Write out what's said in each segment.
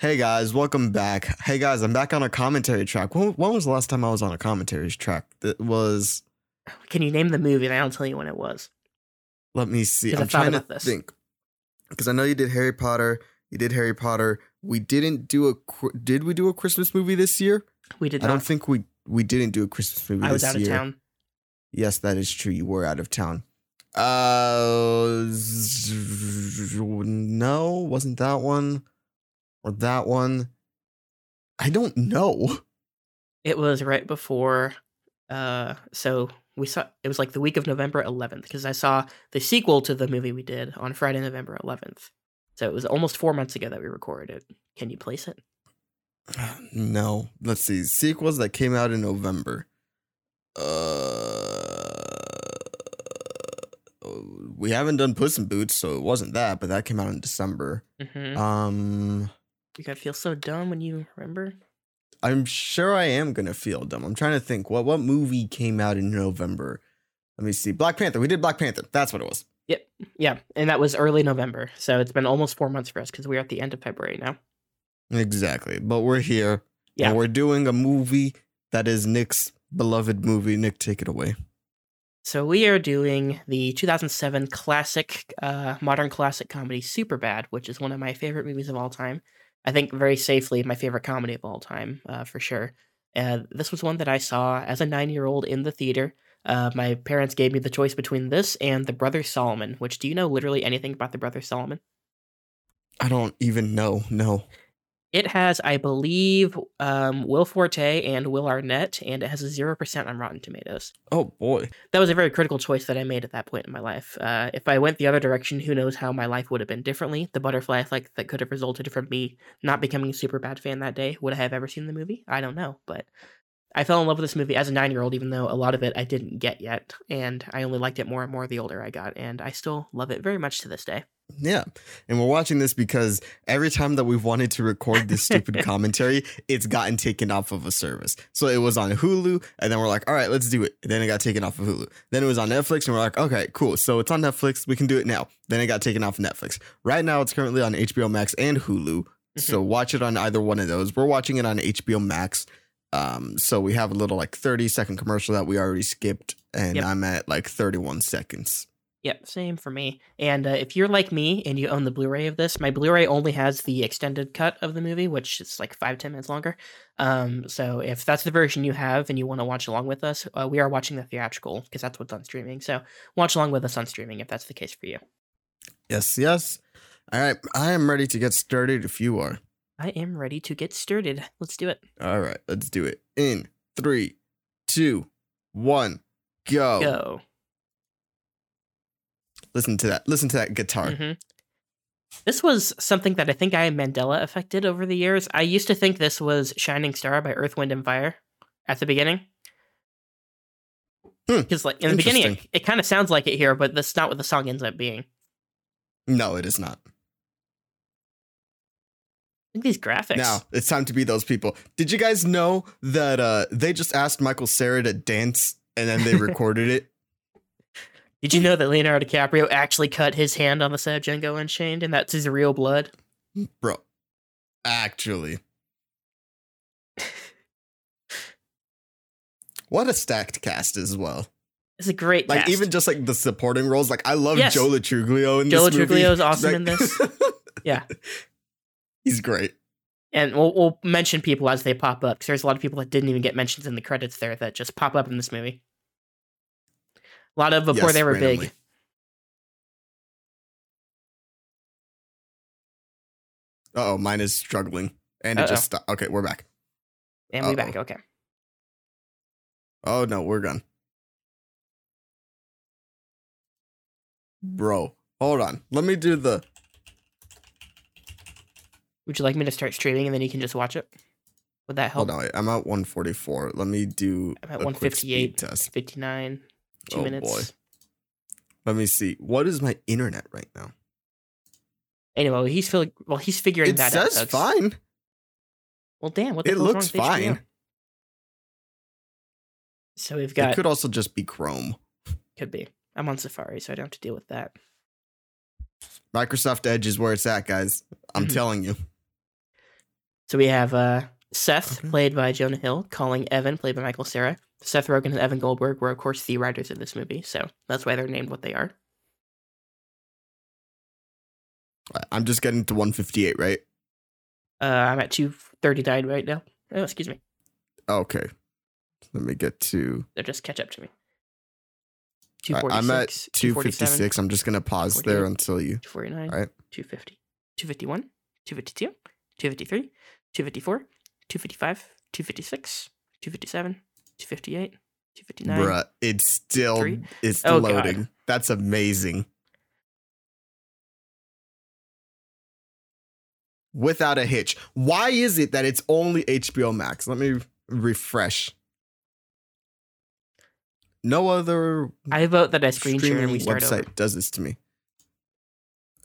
Hey guys, welcome back. Hey guys, I'm back on a commentary track. When, when was the last time I was on a commentary track? That was. Can you name the movie and I'll tell you when it was? Let me see. I'm trying to this. think because I know you did Harry Potter. You did Harry Potter. We didn't do a. Did we do a Christmas movie this year? We did I not. don't think we we didn't do a Christmas movie. I was out of year. town. Yes, that is true. You were out of town. Uh, no, wasn't that one or that one? I don't know. It was right before. Uh, so we saw it was like the week of November 11th because I saw the sequel to the movie we did on Friday, November 11th. So it was almost four months ago that we recorded it. Can you place it? No. Let's see. Sequels that came out in November. Uh, we haven't done Puss in Boots, so it wasn't that, but that came out in December. Mm-hmm. Um, you gotta feel so dumb when you remember. I'm sure I am gonna feel dumb. I'm trying to think. What what movie came out in November? Let me see. Black Panther. We did Black Panther. That's what it was. Yep. Yeah, and that was early November. So it's been almost four months for us because we're at the end of February now. Exactly. But we're here. Yeah. And we're doing a movie that is Nick's beloved movie. Nick, take it away. So we are doing the 2007 classic, uh, modern classic comedy Superbad, which is one of my favorite movies of all time. I think very safely my favorite comedy of all time, uh, for sure. Uh, this was one that I saw as a nine-year-old in the theater. Uh, my parents gave me the choice between this and The Brother Solomon. Which do you know literally anything about The Brother Solomon? I don't even know. No. It has, I believe, um, Will Forte and Will Arnett, and it has a zero percent on Rotten Tomatoes. Oh boy. that was a very critical choice that I made at that point in my life. Uh, if I went the other direction, who knows how my life would have been differently. The butterfly effect that could have resulted from me not becoming a super bad fan that day. Would I have ever seen the movie? I don't know, but I fell in love with this movie as a nine year old, even though a lot of it I didn't get yet, and I only liked it more and more the older I got, and I still love it very much to this day. Yeah. And we're watching this because every time that we've wanted to record this stupid commentary, it's gotten taken off of a service. So it was on Hulu, and then we're like, all right, let's do it. And then it got taken off of Hulu. Then it was on Netflix, and we're like, okay, cool. So it's on Netflix. We can do it now. Then it got taken off of Netflix. Right now, it's currently on HBO Max and Hulu. So mm-hmm. watch it on either one of those. We're watching it on HBO Max. Um, so we have a little like 30 second commercial that we already skipped, and Yep. I'm at like 31 seconds. Yep, same for me. And uh, if you're like me and you own the Blu-ray of this, my Blu-ray only has the extended cut of the movie, which is like five ten minutes longer. Um, so if that's the version you have and you want to watch along with us, uh, we are watching the theatrical because that's what's on streaming. So watch along with us on streaming if that's the case for you. Yes, yes. All right, I am ready to get started if you are. I am ready to get started. Let's do it. All right, let's do it. In three, two, one, go. Go. Listen to that. Listen to that guitar. Mhm. This was something that I think I Mandela affected over the years. I used to think this was Shining Star by Earth, Wind, and Fire at the beginning. Hmm, Because like in the beginning, it, it kind of sounds like it here, but that's not what the song ends up being. No, it is not. Look at these graphics. Now it's time to be those people. Did you guys know that uh, they just asked Michael Cera to dance and then they recorded it? Did you know that Leonardo DiCaprio actually cut his hand on the set of Django Unchained, and that's his real blood? Bro, actually. What a stacked cast as well. It's a great Like cast. even just like the supporting roles. Like I love Yes. Joe Lo Truglio in Joe this movie. Lo Truglio is awesome Like- in this. Yeah. He's great. and we'll we'll mention people as they pop up because there's a lot of people that didn't even get mentions in the credits there that just pop up in this movie. A lot of before Yes, they were randomly. big. Uh oh, mine is struggling. And it Uh-oh. just stopped. Okay, we're back. And we Uh-oh. back. Okay. Oh no, we're gone. Bro, hold on. Let me do the Would you like me to start streaming and then you can just watch it? Would that help? hold on. I'm at 144. Let me do I'm at a quick speed 158, test. 59, two Oh, minutes. boy. Let me see. What is my internet right now? Anyway, he's feel, well, he's figuring It that out. It says fine. Well, damn, what the It looks fine. So we've got. It could also just be Chrome. could be. I'm on Safari, so I don't have to deal with that. Microsoft Edge is where it's at, guys. I'm Mhm. telling you. So we have uh, Seth, Okay. played by Jonah Hill, calling Evan, played by Michael Cera. Seth Rogen and Evan Goldberg were, of course, the writers of this movie, so that's why they're named what they are. I- I'm just getting to 158, right? Uh, I'm at 239 right now. Oh, excuse me. Okay. Let me get to. They'll just catch up to me. I- I'm at 256. I'm just gonna pause there until you. 249, Alright. 250, 251, 252, 253, 254, 255, 256, 257, 258, 259. Bruh, it's still Three? it's Oh, God. loading. That's amazing. Without a hitch. Why is it that it's only HBO Max? Let me refresh. No other I vote that I screen share and we streaming start website over. does this to me.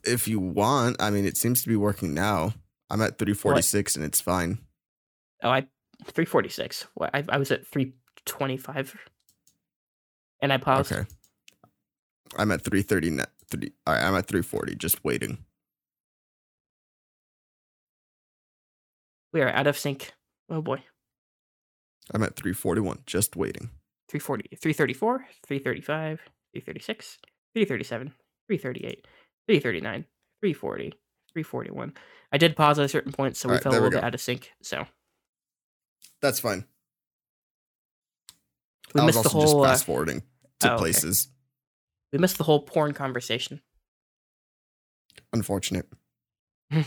If you want, I mean, it seems to be working now. I'm at 346 and it's fine. Oh, I 346. What I, I was at 325, and I paused. Okay. I'm at 330. net- Three, I'm at 340, just waiting. We are out of sync. Oh boy. I'm at 341, just waiting. 340, 334, 335, 336, 337, 338, 339, 340, 341. I did pause at a certain point, so we Alright, fell a little bit out of sync. So That's fine. we I was missed the also just whole uh, fast forwarding to oh, okay. places. we missed the whole porn conversation. Unfortunate.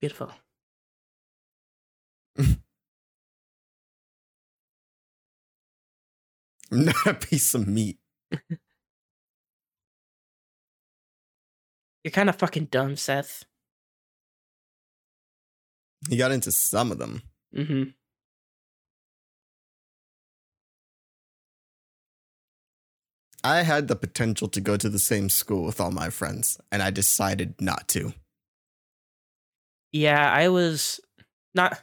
Beautiful. I'm not a piece of meat. You're kind of fucking dumb, Seth. He got into some of them. Mm-hmm. I had the potential to go to the same school with all my friends, and I decided not to. Yeah, I was not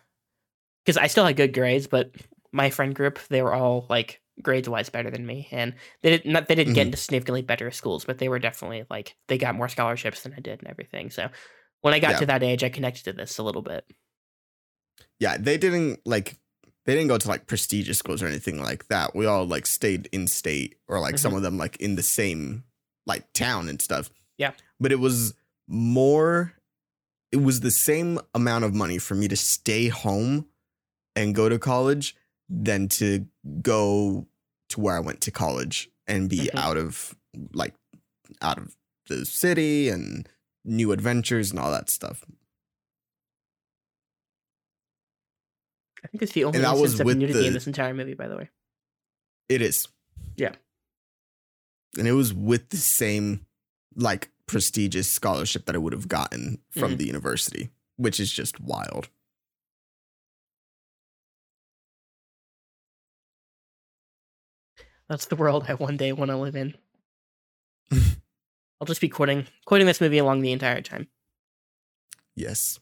because I still had good grades, but my friend group they were all like grades wise better than me, and they did not they didn't get Mhm. into significantly better schools, but they were definitely like they got more scholarships than I did and everything. So when I got Yeah. to that age, I connected to this a little bit. Yeah, they didn't like they didn't go to like prestigious schools or anything like that. We all like stayed in state or like some of them like in the same like town and stuff. Yeah. But it was more it was the same amount of money for me to stay home and go to college than to go to where I went to college and be Mhm. out of like out of the city and new adventures and all that stuff. I think it's the only that was of with nudity the- in this entire movie, by the way. It is. Yeah. And it was with the same like prestigious scholarship that I would have gotten from Mhm. the university, which is just wild. That's the world I one day want to live in. I'll just be quoting quoting this movie along the entire time. Yes.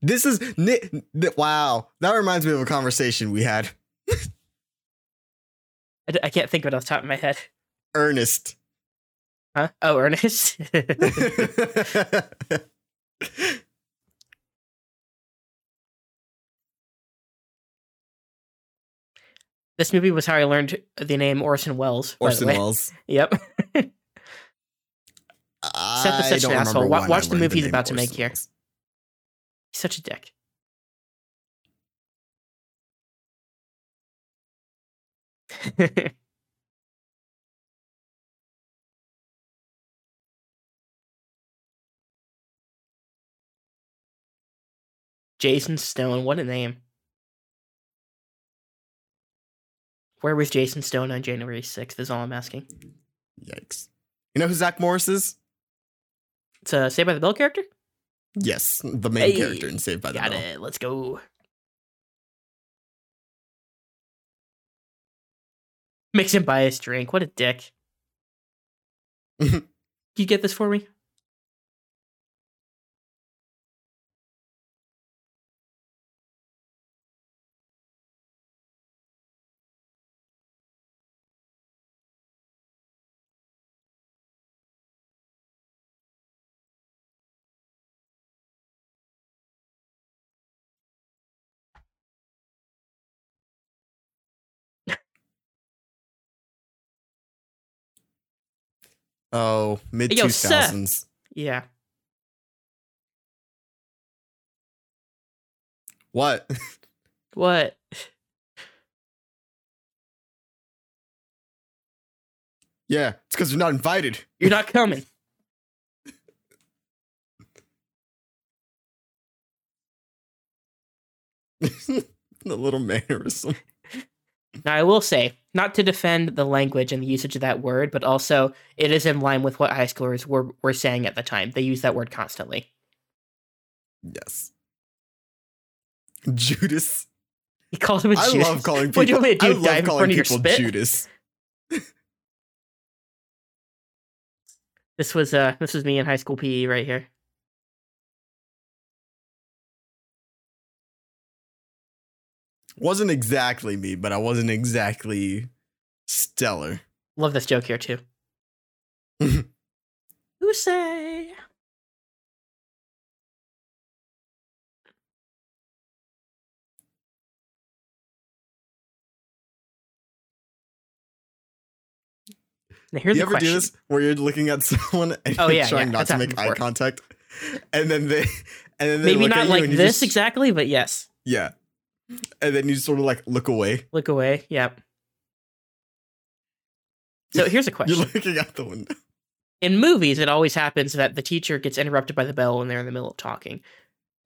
This is wow. That reminds me of a conversation we had. I, d- I can't think of it off the top of my head. Ernest. Huh? Oh, Ernest. this movie was how I learned the name Orson Welles. the Orson. Welles. Yep. I such an asshole. remember Wa- when watch the movie he's name about to make here. He's such a dick. Jason Stone, what a name. Where was Jason Stone on January 6th is all I'm asking. Yikes. You know who Zach Morris is? It's a Saved by the Bell character? Yes, the main Hey, character in Saved by the Got Bell. Got it. Let's go. Makes him buy his drink. What a dick. Can you get this for me? Oh, mid Yo, two Seth. thousands. Yeah. What? What? yeah, it's because you're not invited. You're not coming. the little mannerism. Now, I will say, not to defend the language and the usage of that word, but also it is in line with what high schoolers were, were saying at the time. They use that word constantly. Yes. Judas. He called him a I Judas. love calling people. You me to I love calling front of your people? Judas. This was uh this was me in high school PE right here. Wasn't exactly me, but I wasn't exactly stellar. Love this joke here too. Who say? Now you ever question. do this where you're looking at someone and Oh, you're yeah, trying yeah, not that's to make eye contact, and then they, and then they Maybe not like this just- exactly, but yes. Yeah, and then you sort of like look away. Look away. Yep. So here's a question. You're looking out the window. in movies, it always happens that the teacher gets interrupted by the bell when they're in the middle of talking.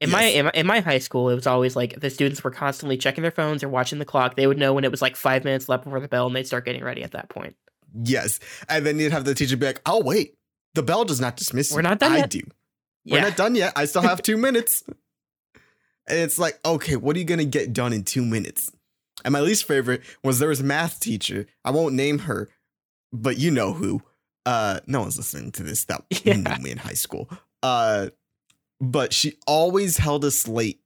In my, Yes. in my in my high school, it was always like the students were constantly checking their phones or watching the clock. They would know when it was like five minutes left before the bell, and they'd start getting ready at that point. Yes, and then you'd have the teacher be like, "Oh wait, the bell does not dismiss you. We're not done I yet." do. We're not done yet. I still have two minutes." And it's like, okay, what are you gonna get done in two minutes? And my least favorite was there was a math teacher. I won't name her, but you know who. Uh, no one's listening to this that Yeah. knew me in high school. Uh, but she always held us late.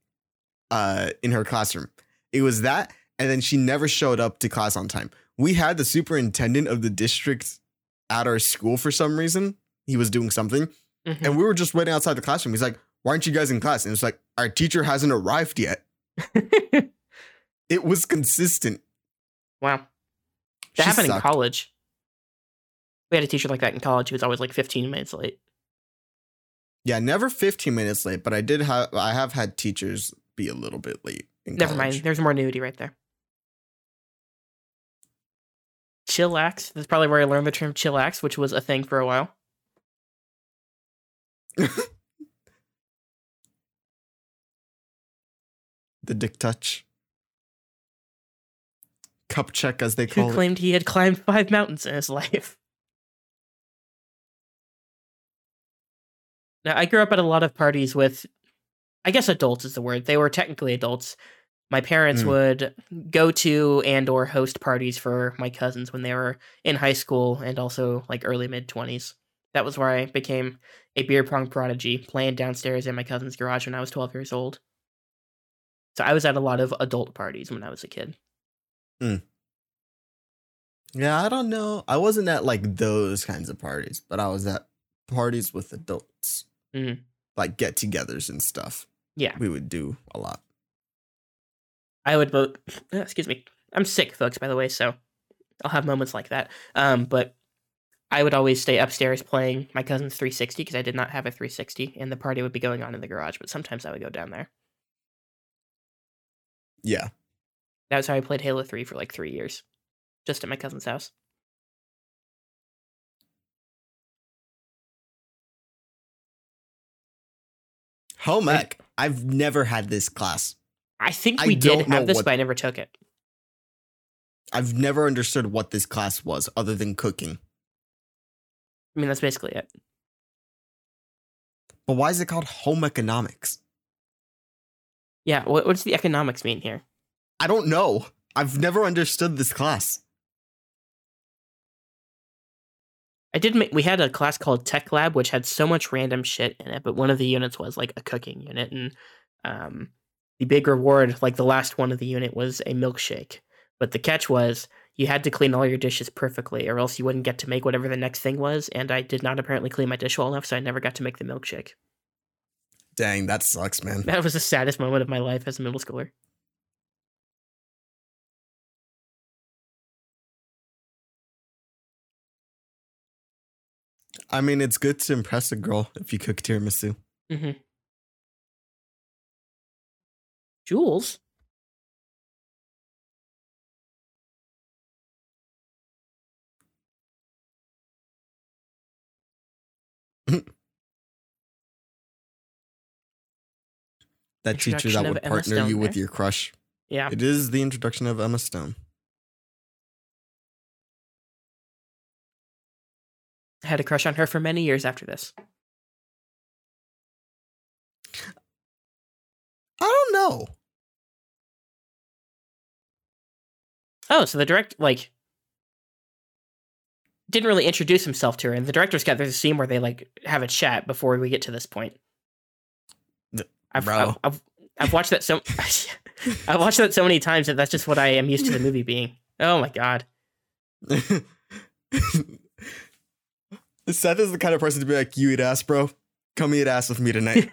Uh, in her classroom, it was that, and then she never showed up to class on time. We had the superintendent of the district at our school for some reason. He was doing something, Mhm. and we were just waiting outside the classroom. He's like, "Why aren't you guys in class?" And it's like, "Our teacher hasn't arrived yet." It was consistent. wow, that She happened in college. We had a teacher like that in college who was always like 15 minutes late. Yeah, never 15 minutes late, but I did have I have had teachers be a little bit late. In Never college. mind. There's more nudity right there. Chillax. That's probably where I learned the term chillax, which was a thing for a while. The dick touch. Cup check, as they Who call it. claimed he had climbed five mountains in his life. Now, I grew up at a lot of parties with, I guess adults is the word. They were technically adults. My parents Mm. would go to and or host parties for my cousins when they were in high school and also like early mid 20s. That was where I became a beer pong prodigy, playing downstairs in my cousin's garage when I was 12 years old. So I was at a lot of adult parties when I was a kid. Yeah, I don't know. I wasn't at like those kinds of parties, but I was at parties with adults. Mhm. Like get togethers and stuff. Yeah. We would do a lot. I would vote. Excuse me. I'm sick, folks. By the way, so I'll have moments like that. Um, but I would always stay upstairs playing my cousin's 360 because I did not have a 360, and the party would be going on in the garage. But sometimes I would go down there. Yeah. That was how I played Halo 3 for like three years, just at my cousin's house. Home ec. I've never had this class. I think I we did have this, what- but I never took it. I've never understood what this class was other than cooking. I mean, that's basically it. But why is it called home economics? Yeah. What, what does the economics mean here? I don't know. I've never understood this class. I did. Make, we had a class called Tech Lab, which had so much random shit in it. But one of the units was like a cooking unit, and um, the big reward, like the last one of the unit, was a milkshake. But the catch was you had to clean all your dishes perfectly, or else you wouldn't get to make whatever the next thing was. And I did not apparently clean my dish well enough, so I never got to make the milkshake. Dang, that sucks, man. That was the saddest moment of my life as a middle schooler. I mean, it's good to impress a girl if you cook tiramisu. Mm-hmm. Jules. That teacher that would partner Stone you with there. your crush. Yeah. It is the introduction of Emma Stone. I had a crush on her for many years after this. I don't know. Oh, so the direct like didn't really introduce himself to her, and the director's got there's a scene where they like have a chat before we get to this point. I've. I've, I've I've watched that so I've watched that so many times that that's just what I am used to the movie being. Oh my god. Seth is the kind of person to be like, "You eat ass, bro. Come eat ass with me tonight."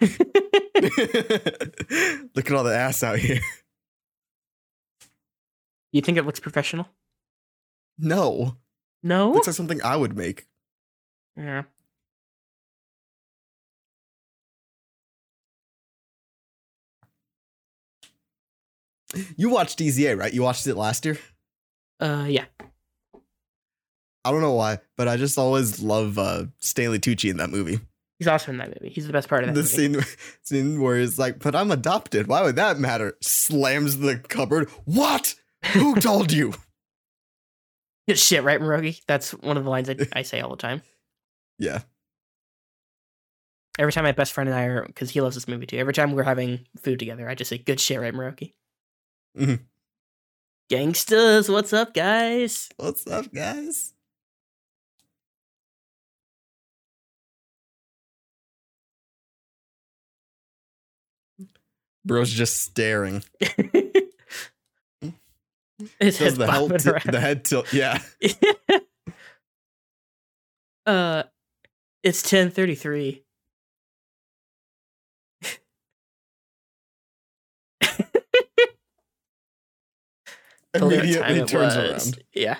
Look at all the ass out here. you think it looks professional? No, No. looks like something I would make. yeah. You watched Easy A, right? You watched it last year. Uh yeah. I don't know why, but I just always love uh, Stanley Tucci in that movie. He's awesome in that movie. He's the best part of that The movie. scene, scene where he's like, "But I'm adopted. Why would that matter?" Slams the cupboard. What? Who told you? Good shit, right, Morogi? That's one of the lines I, I say all the time. Yeah. Every time my best friend and I are, because he loves this movie too. Every time we're having food together, I just say, "Good shit, right, Moroki?" Mhm. Gangstas, what's up, guys? What's up, guys? Bro's just staring. His Does the, hel- around. the head tilt? Yeah. uh, it's ten thirty three. Immediately turns around. Yeah.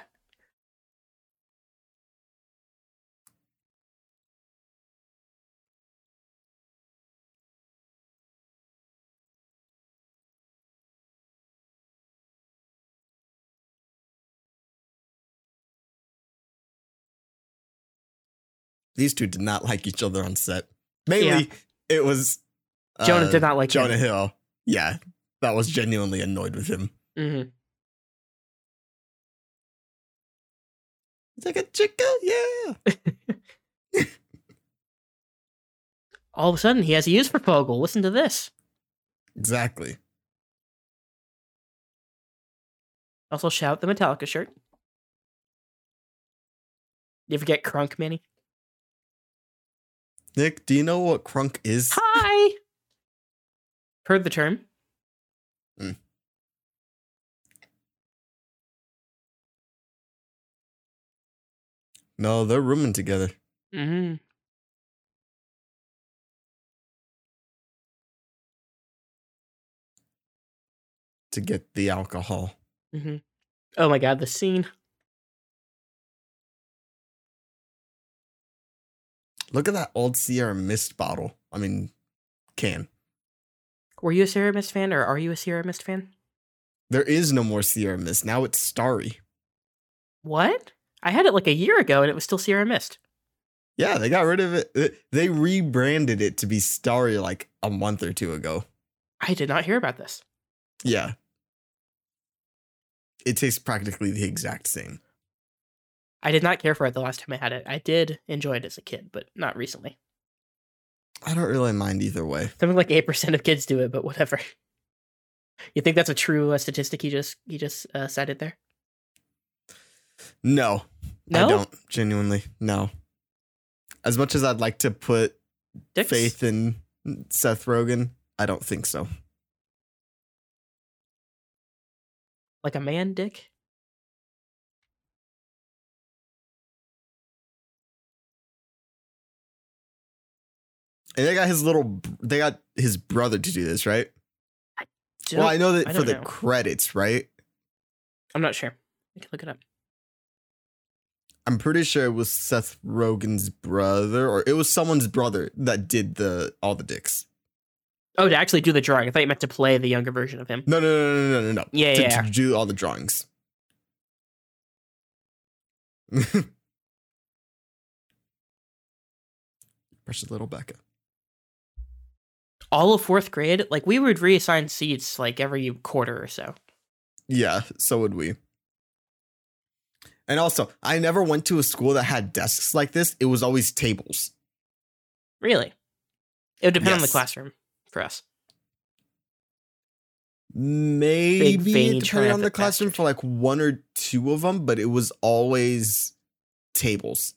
These two did not like each other on set. Mainly, it was Jonah uh, did not like Jonah him. Hill. Yeah, that was genuinely annoyed with him. hmm It's like a chica, yeah. All of a sudden, he has a use for Fogell. Listen to this. Exactly. Also, shout the Metallica shirt. You ever get crunk, Manny? Nick, do you know what crunk is? Hi. Heard the term. Hmm. No, they're rooming together. hmm to get the alcohol. hmm Oh my god, the scene. Look at that old Sierra Mist bottle. I mean, can. Were you a Sierra Mist fan, or are you a Sierra Mist fan? There is no more Sierra Mist. Now it's Starry. What? I had it like a year ago, and it was still Sierra Mist. Yeah, they got rid of it. They- rebranded it to be Starry like a month or two ago. I did not hear about this. Yeah. It tastes practically the exact same. I did not care for it the last time I had it. I did enjoy it as a kid, but not recently. I don't really mind either way. Something like eight percent of kids do it, but whatever. You think that's a true uh, statistic you just you just uh, cited there? No, No, I don't. Genuinely, no. As much as I'd like to put Dicks? faith in Seth Rogen, I don't think so. like a man dick. And they got his little, they got his brother to do this, right? Don't- well, I know that I for the know. credits, right? I'm not sure. I can look it up. I'm pretty sure it was Seth Rogen's brother, or it was someone's brother that did the all the dicks. Oh, to actually do the drawing. I thought you meant to play the younger version of him. No, no, no, no, no, no, no. Yeah, to, yeah. to do all the drawings. Precious little Becca. All of fourth grade, like we would reassign seats like every quarter or so. Yeah, so would we. And also, I never went to a school that had desks like this. It was always tables. Really? It would depend on the classroom for us. Maybe depended on the classroom bastard. for like one or two of them, but it was always tables.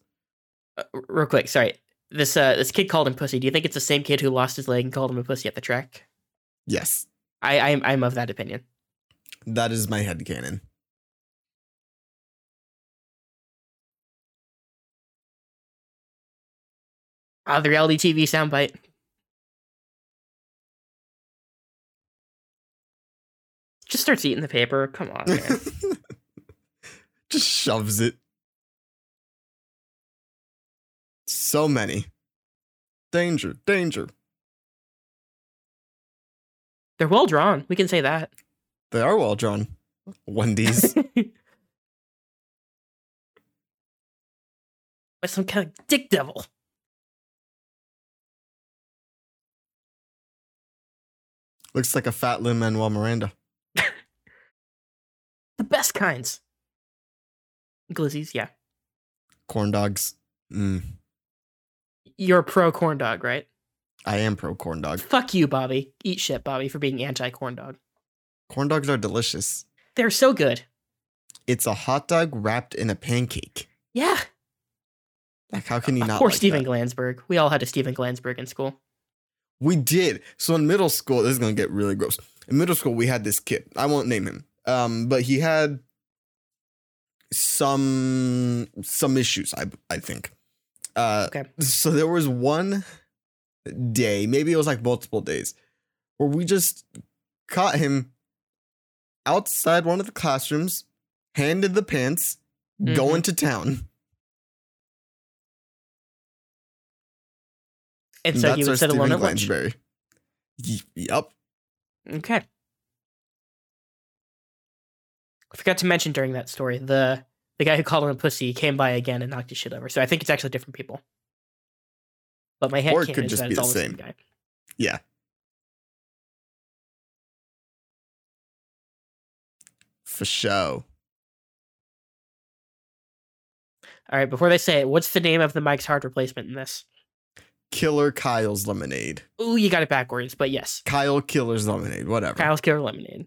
Uh, real quick, sorry. This uh this kid called him pussy. Do you think it's the same kid who lost his leg and called him a pussy at the track? Yes, I I'm, I'm of that opinion. that is my head canon. Ah, the reality TV soundbite. Just starts eating the paper. Come on, man. Just shoves it. So many. Danger, danger. They're well drawn. We can say that. They are well drawn. Wendy's. By some kind of dick devil. Looks like a fat Lin Manuel Miranda. The best kinds. Glizzies, yeah. Corn dogs. Mm, You're pro corn dog, right? I am pro corn dog. Fuck you, Bobby. Eat shit, Bobby, for being anti corn dog. Corn dogs are delicious. They're so good. It's a hot dog wrapped in a pancake. Yeah. Like, how can you not? Poor like Steven that? Glansberg. We all had a Steven Glansberg in school. We did. So in middle school, this is gonna get really gross. In middle school, we had this kid. I won't name him. Um, but he had some some issues. I I think. Uh, Okay. So there was one day, maybe it was like multiple days, where we just caught him outside one of the classrooms, handed the pants, going to town. And so he That's our would sit alone at lunch. Glansberry. Y- Yup. Okay. I forgot to mention during that story the the guy who called him a pussy came by again and knocked his shit over. So I think it's actually different people. But my head Or it could just be the the same same. guy. Yeah. For show. All right, before they say it, what's the name of the Mike's Hard replacement in this? Killer Kyle's lemonade. Ooh, you got it backwards, but yes. Kyle Killer's lemonade. Whatever. Kyle's Killer Lemonade.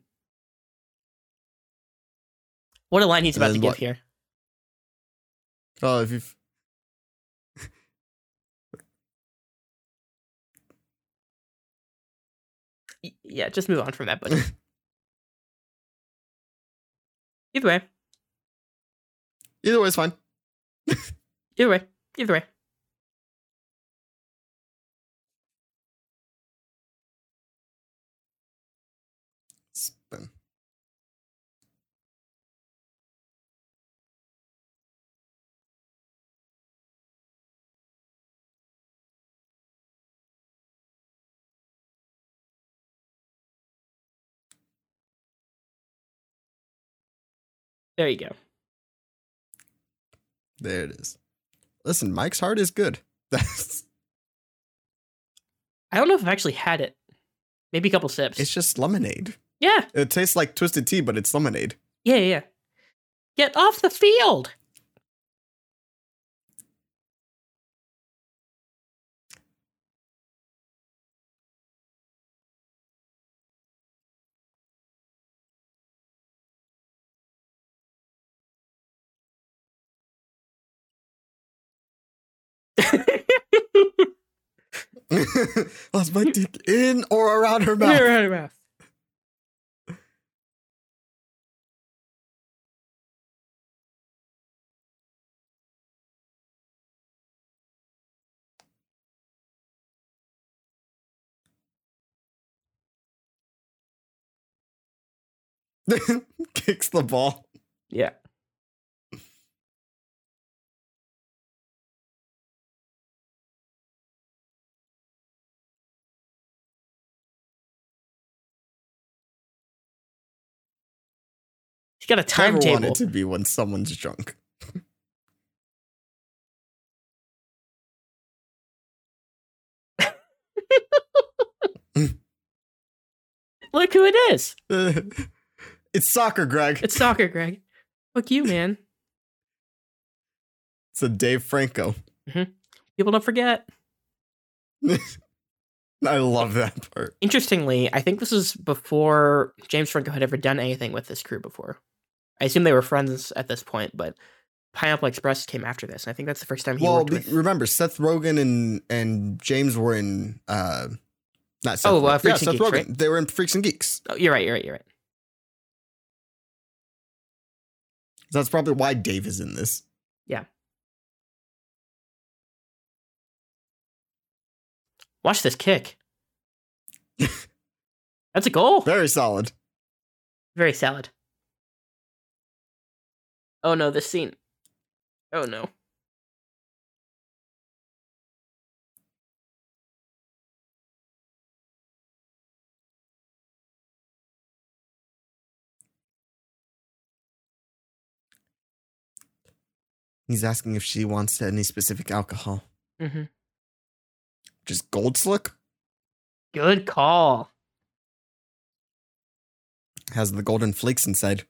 What a line he's about to then give here. Oh, if you. Yeah, just move on from that, buddy. Either way, Either way, is fine. either way, either way. There you go. There it is. Listen, Mike's Hard is good. That's I don't know if I've actually had it. Maybe a couple sips. it's just lemonade. yeah, It tastes like twisted tea, but it's lemonade. yeah, yeah. Get off the field. Was my dick in or around her mouth? Near her mouth. Kicks the ball. Yeah. He's got a Never want timetable. it to be when someone's drunk. Look who it is. it's soccer, Greg. It's soccer, Greg. Fuck you, man. It's a Dave Franco. Mm-hmm. People don't forget. I love that part. Interestingly, I think this is before James Franco had ever done anything with this crew before. I assume they were friends at this point, but Pineapple Express came after this. And I think that's the first time he well, worked with. remember Seth Rogen and and James were in uh not Seth Oh, uh, Rogen. yeah, and Seth Geeks, Rogen. right? They were in Freaks and Geeks. Oh, you're right. You're right. You're right. That's probably why Dave is in this. Yeah. Watch this kick. That's a goal. Very solid. Very salad. Oh no, this scene. Oh no. He's asking if she wants any specific alcohol. Mm-hmm. Just Gold Slick Good call. has the golden flakes inside.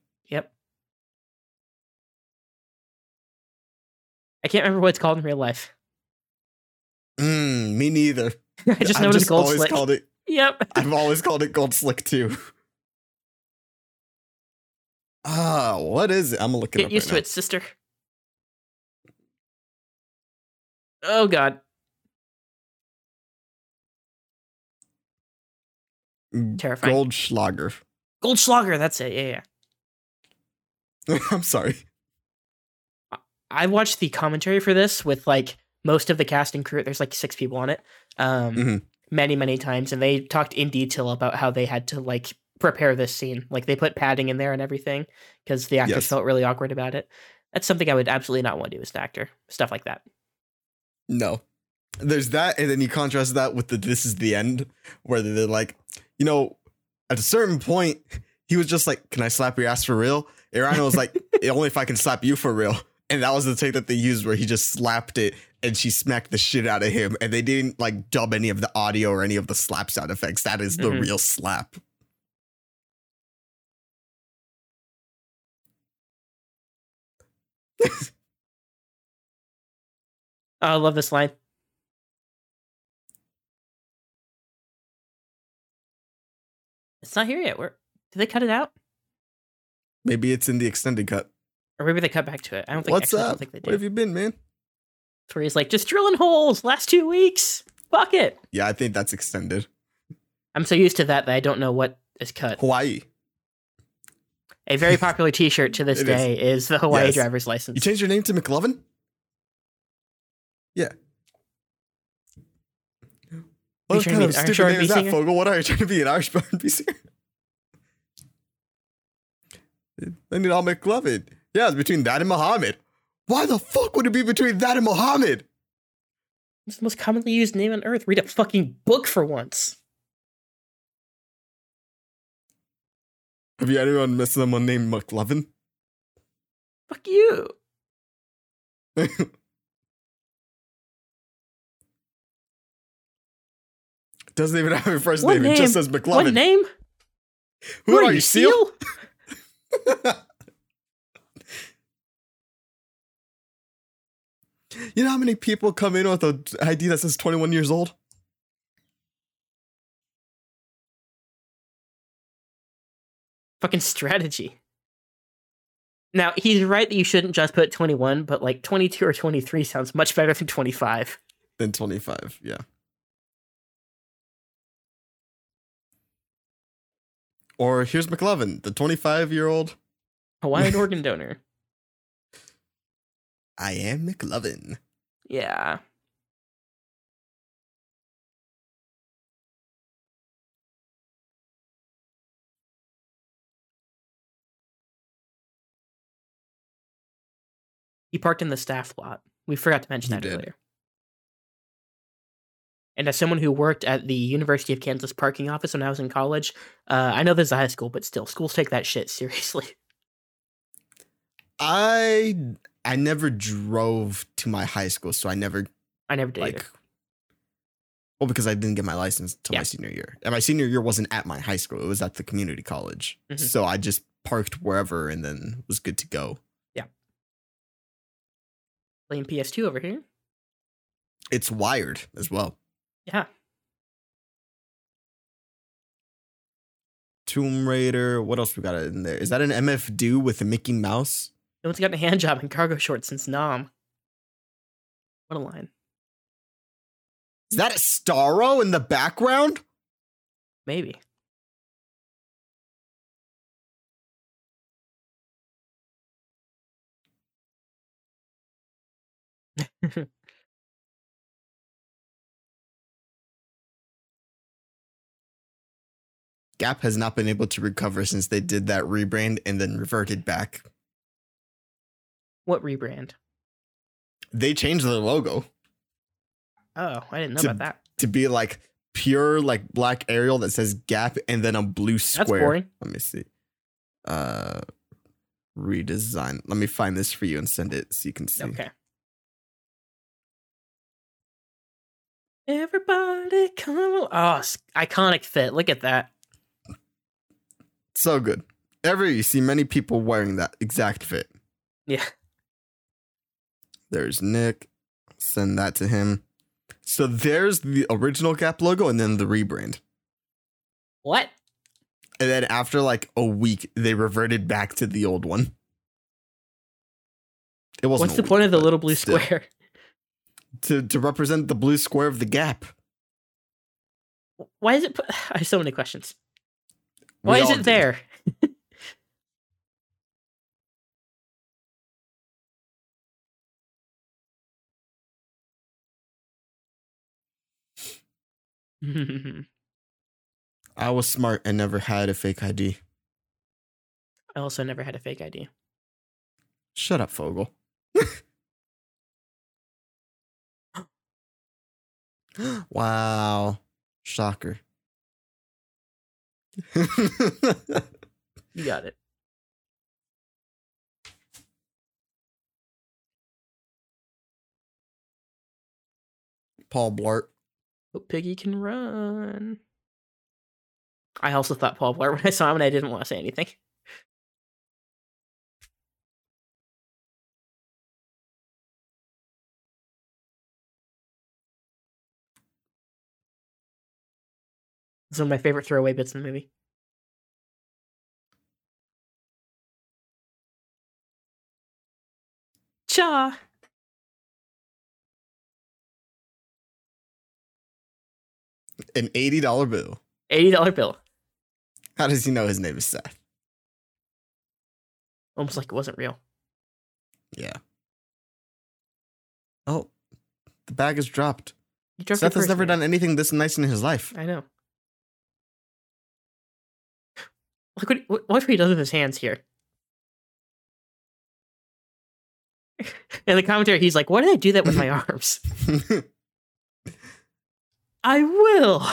I can't remember what it's called in real life. Mm, me neither. I just know I've it as gold always slick. called it. Yep. I've always called it Gold Slick too. Ah, what is it? I'm gonna look it Get up. used right to now. it, sister. Oh god. Terrifying. Goldschlager. Goldschlager, that's it. Yeah, yeah. I'm sorry. I watched the commentary for this with like most of the casting crew. There's like six people on it. Um, Mhm. many, many times, and they talked in detail about how they had to like prepare this scene. Like they put padding in there and everything because the actors Yes. felt really awkward about it. That's something I would absolutely not want to do as an actor. Stuff like that. No. There's that, and then you contrast that with the this is the end, where they're like, you know, at a certain point, he was just like, Can I slap your ass for real? Rihanna was like, only if I can slap you for real. And that was the take that they used where he just slapped it and she smacked the shit out of him. And they didn't like dub any of the audio or any of the slap sound effects. That is the Mhm. real slap. Oh, I love this line. It's not here yet. Where did they cut it out, Maybe it's in the extended cut. Or maybe they cut back to it? I don't think. What's actually, up? think they Where have you been, man? He's like, just drilling holes. Last two weeks. Fuck it. Yeah, I think that's extended. I'm so used to that that I don't know what is cut. Hawaii. A very popular T-shirt to this It is. day is. the Hawaii Yes. driver's license. You changed your name to McLovin? Yeah. What kind of stupid name R&B is that, singer? Fogell? What are you trying to be an Irish R&B singer? I need all McLovin. Yeah, it's between that and Muhammad. Why the fuck would it be between that and Muhammad? It's the most commonly used name on earth. Read a fucking book for once. Have you anyone met someone named McLovin? Fuck you. Doesn't even have a first What name. It just name? says McLovin. What name? Who are, you, Seal? you know how many people come in with an ID that says 21 years old? Fucking strategy. Now, he's right that you shouldn't just put 21, but like 22 or 23 sounds much better than 25. Than 25, yeah. Or here's McLovin, the 25 year old. Hawaiian organ donor. I am McLovin. Yeah. He parked in the staff lot. We forgot to mention He that did. earlier. And as someone who worked at the University of Kansas parking office when I was in college, uh, I know this is a high school, but still, schools take that shit seriously. I I never drove to my high school, so I never I never did like. either. Well, because I didn't get my license until Yeah. my senior year, and my senior year wasn't at my high school; it was at the community college. Mhm. So I just parked wherever and then was good to go. Yeah. Playing PS2 over here. It's wired as well. Yeah. Tomb Raider. What else we got in there? Is that an MF Do with a Mickey Mouse? No one's gotten a hand job in cargo shorts since 'Nam. What a line. Is that a Starro in the background? Maybe. Gap has not been able to recover since they did that rebrand and then reverted back. What rebrand? They changed their logo Oh, I didn't know To- about that. to be like pure like black Arial that says Gap and then a blue square. That's boring. Let me see. Uh redesign. Let me find this for you and send it so you can see. Okay. Everybody come. Oh, iconic fit. Look at that. So good. Every you see many people wearing that exact fit. Yeah. There's Nick. Send that to him. So there's the original Gap logo and then the rebrand. What? And then after like a week, they reverted back to the old one. It wasn't. What's the point of the little blue still. square? To to represent the blue square of the Gap. Why is it? Put- I have so many questions. We Why is it there? I mm-hmm. I was smart and never had a fake ID. I also never had a fake ID. Shut up, Fogell. wow. Shocker. You got it. Paul Blart. Piggy can run. I also thought Paul Blart when I saw him, and I didn't want to say anything. It's one of my favorite throwaway bits in the movie. Cha! An $80 bill. $80 bill. How does he know his name is Seth? Almost like it wasn't real. Yeah. Oh, the bag is dropped. Dropped Seth has never done anything this nice in his life. I know. Look what, what what he does with his hands here. In the commentary, he's like, "Why did I do that with my arms? I will."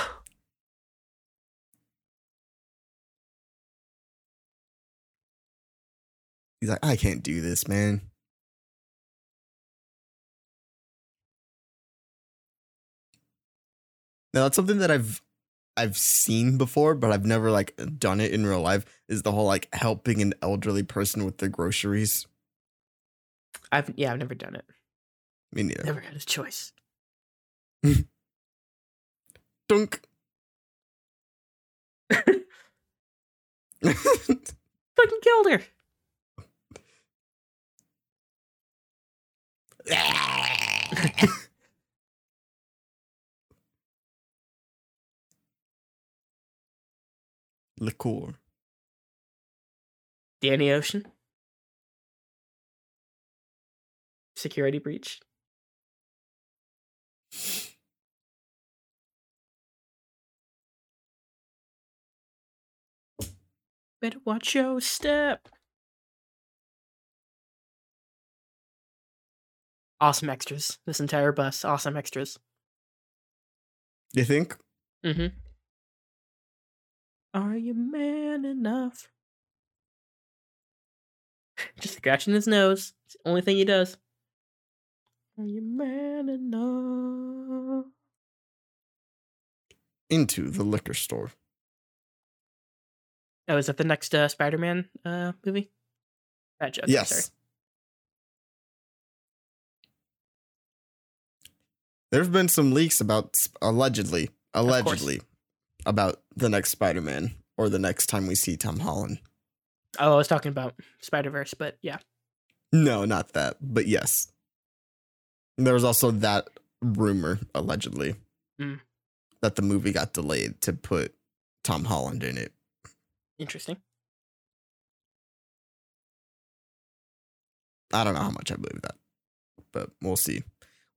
He's like, I can't do this, man. Now that's something that I've I've seen before, but I've never like done it in real life. Is the whole like helping an elderly person with their groceries? I've yeah, I've never done it. Me neither. Never had a choice. Dunk. Fucking killed her. Liqueur. Danny Ocean. Security breach. Better watch your step. Awesome extras. This entire bus. Awesome extras. You think? Mm-hmm. Are you man enough? Just scratching his nose. It's the only thing he does. Are you man enough? Into the liquor store. Oh, is that the next uh, Spider-Man uh, movie? Bad joke. Yes. sorry. There have been some leaks about allegedly, allegedly, about the next Spider-Man or the next time we see Tom Holland. Oh, I was talking about Spider-Verse, but yeah. No, not that, but yes. There was also that rumor, allegedly, Mm. that the movie got delayed to put Tom Holland in it. Interesting. I don't know how much I believe that, but we'll see.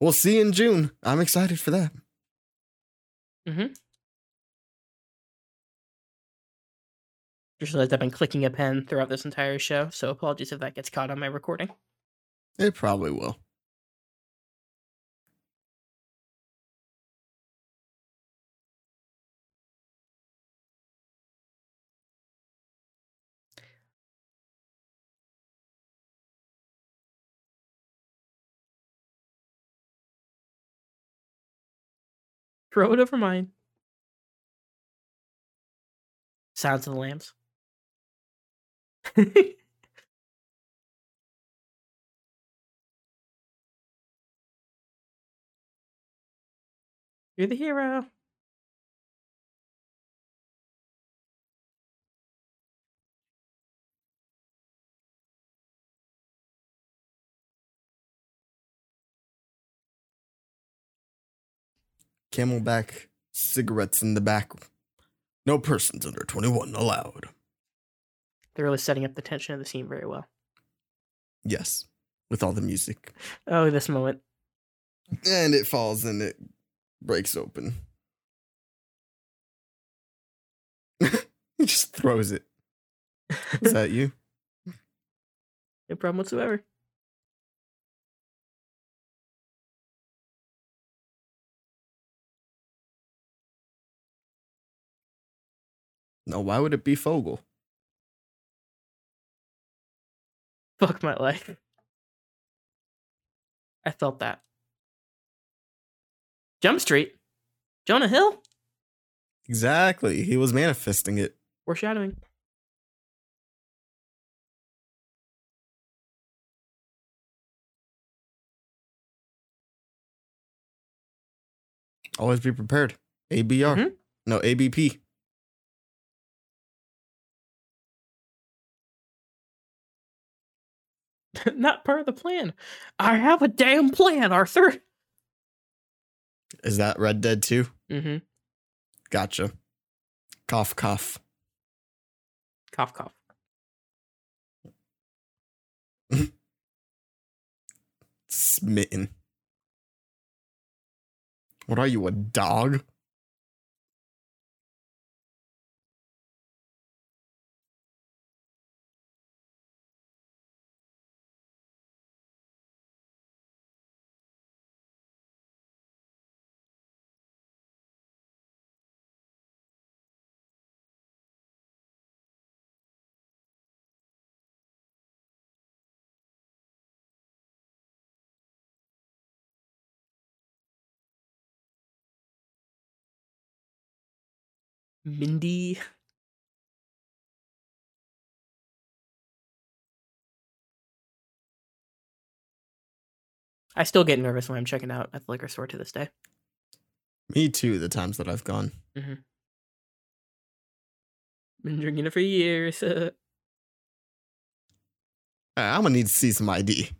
We'll see in June. I'm excited for that. Mm-hmm. Just realized I've been clicking a pen throughout this entire show, so apologies if that gets caught on my recording. It probably will. Throw it over mine. Sounds of the lambs. You're the hero. Camelback cigarettes in the back. No persons under 21 allowed. They're really setting up the tension of the scene very well. Yes, with all the music. Oh, this moment. And it falls and it breaks open. he just throws it. Is that you? no problem whatsoever. No, why would it be Fogell? Fuck my life. I felt that. Jump Street. Jonah Hill? Exactly. He was manifesting it. Foreshadowing. Always be prepared. ABR. Mhm. No, ABP. Not part of the plan. I have a damn plan, Arthur. Is that Red Dead 2? Mm-hmm. Gotcha. Cough, cough. Cough, cough. Smitten. What are you, a dog? Mindy. I still get nervous when I'm checking out at the liquor store to this day. Me too, the times that I've gone. Mm-hmm. Been drinking it for years. I'm gonna need to see some ID.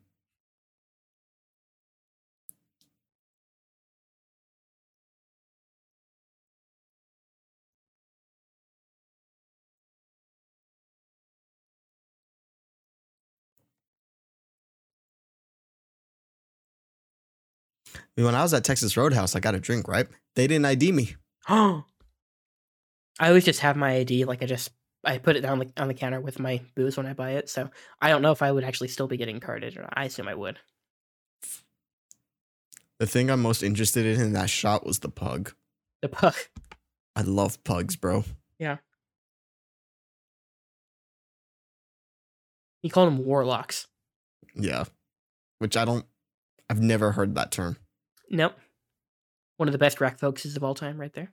When I was at Texas Roadhouse, I got a drink, right? They didn't ID me. Oh. I always just have my ID. Like I just I put it down the, on the counter with my booze when I buy it. So I don't know if I would actually still be getting carded or not. I assume I would. The thing I'm most interested in in that shot was the pug. The pug. I love pugs, bro. Yeah. You He called them warlocks. Yeah. Which I don't I've never heard that term. Nope. One of the best rack focuses of all time, right there.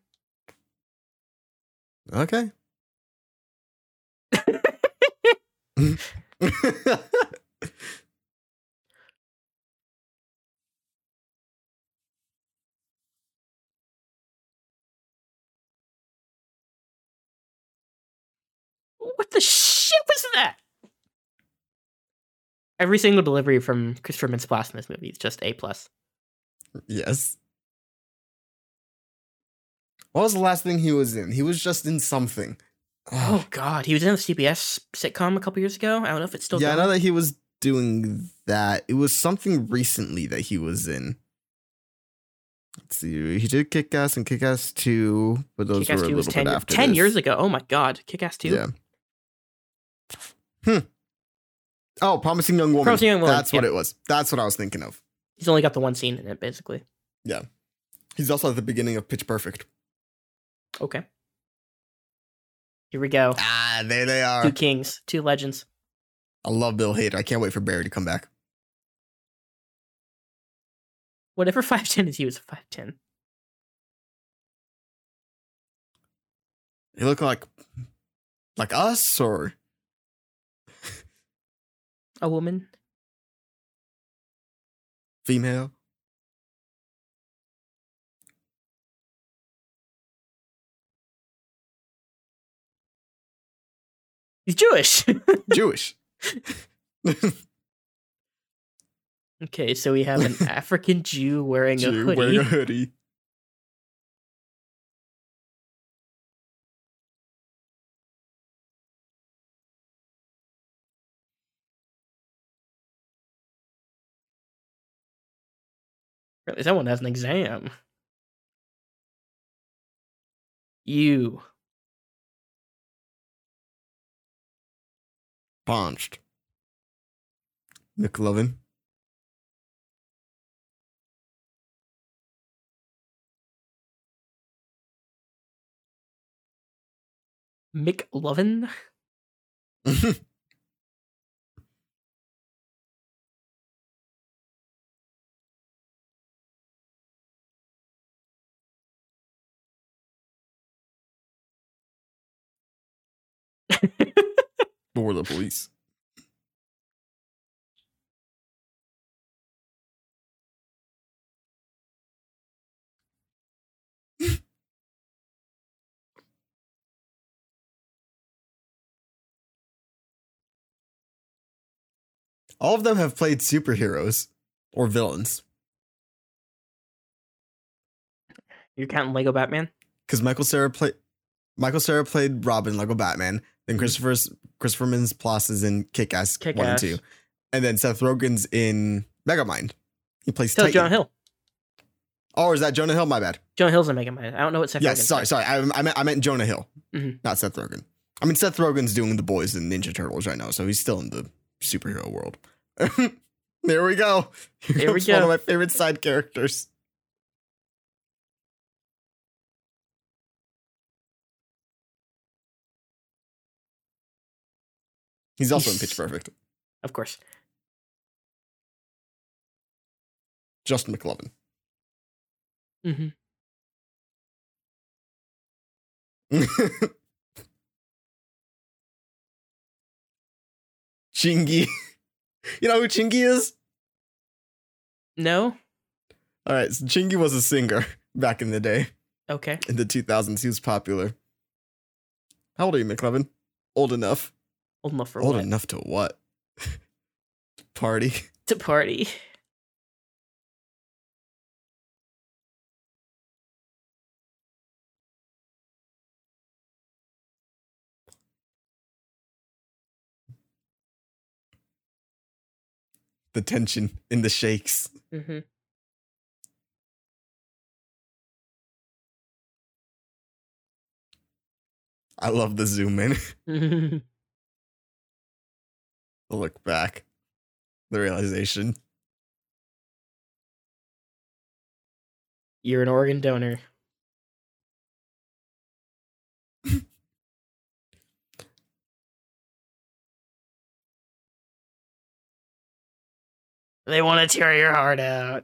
Okay. What the shit was that? Every single delivery from Christopher Mintz-Plasse in this movie is just A plus. Yes. What was the last thing he was in? He was just in something. Oh god, he was in a CBS sitcom a couple years ago. I don't know if it's still yeah, I know that he was doing that. It was something recently that he was in. Let's see. He did Kick Ass and Kick Ass 2, but those Kick-Ass were a 2 was little 10, bit year- after 10 this. years ago. Oh my god, Kick-Ass 2. Yeah. Hmm. Oh, Promising Young Woman. Promising Young Woman, That's what it was. That's what I was thinking of. He's only got the one scene in it, basically. Yeah. He's also at the beginning of Pitch Perfect. Okay. Here we go. Ah, there they are. Two kings, two legends. I love Bill Hader. I can't wait for Barry to come back. Whatever 5'10 is, he was 5'10. He look like like us or A woman. Female. He's Jewish. Jewish. okay, so we have an African Jew wearing a hoodie. wearing a hoodie. Really, someone has an exam. You. Punched. McLovin. McLovin? or the police. All of them have played superheroes or villains You're counting Lego Batman? because Michael Cera played Michael Cera played Robin Lego Batman. Then Christopher's Christopher Mintz is in Kick Ass one and two, and then Seth Rogen's in Megamind. He plays Titan. Jonah Hill. Oh, is that Jonah Hill? My bad. Jonah Hill's in Megamind. I don't know what Seth yes, Rogen's sorry, sorry. I, I meant I meant Jonah Hill, Mhm. not Seth Rogen. I mean Seth Rogen's doing the boys in Ninja Turtles right now, so he's still in the superhero world. there we go. Here There we comes One of my favorite side characters. He's also in Pitch Perfect. Of course. Justin McLovin. hmm Chingy. You know who Chingy is? No? All right, so Chingy was a singer back in the day. Okay. In the 2000s, he was popular. How old are you, McLovin? Old enough. Old enough for old what? enough to what? Party. To party. The tension in the shakes. hmm I love the zoom in. the look back. The realization. You're an organ donor. They want to tear your heart out.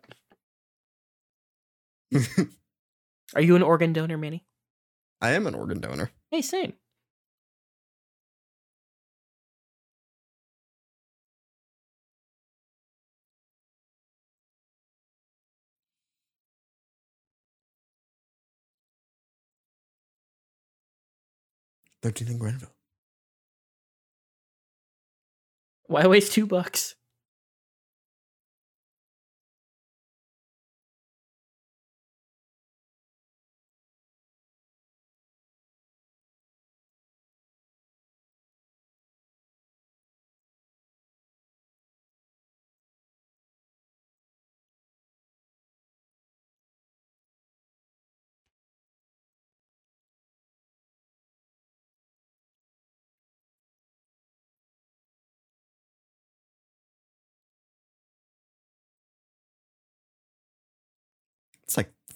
Are you an organ donor, Manny? I am an organ donor. Hey, same. Don't you Granville? Why waste two bucks?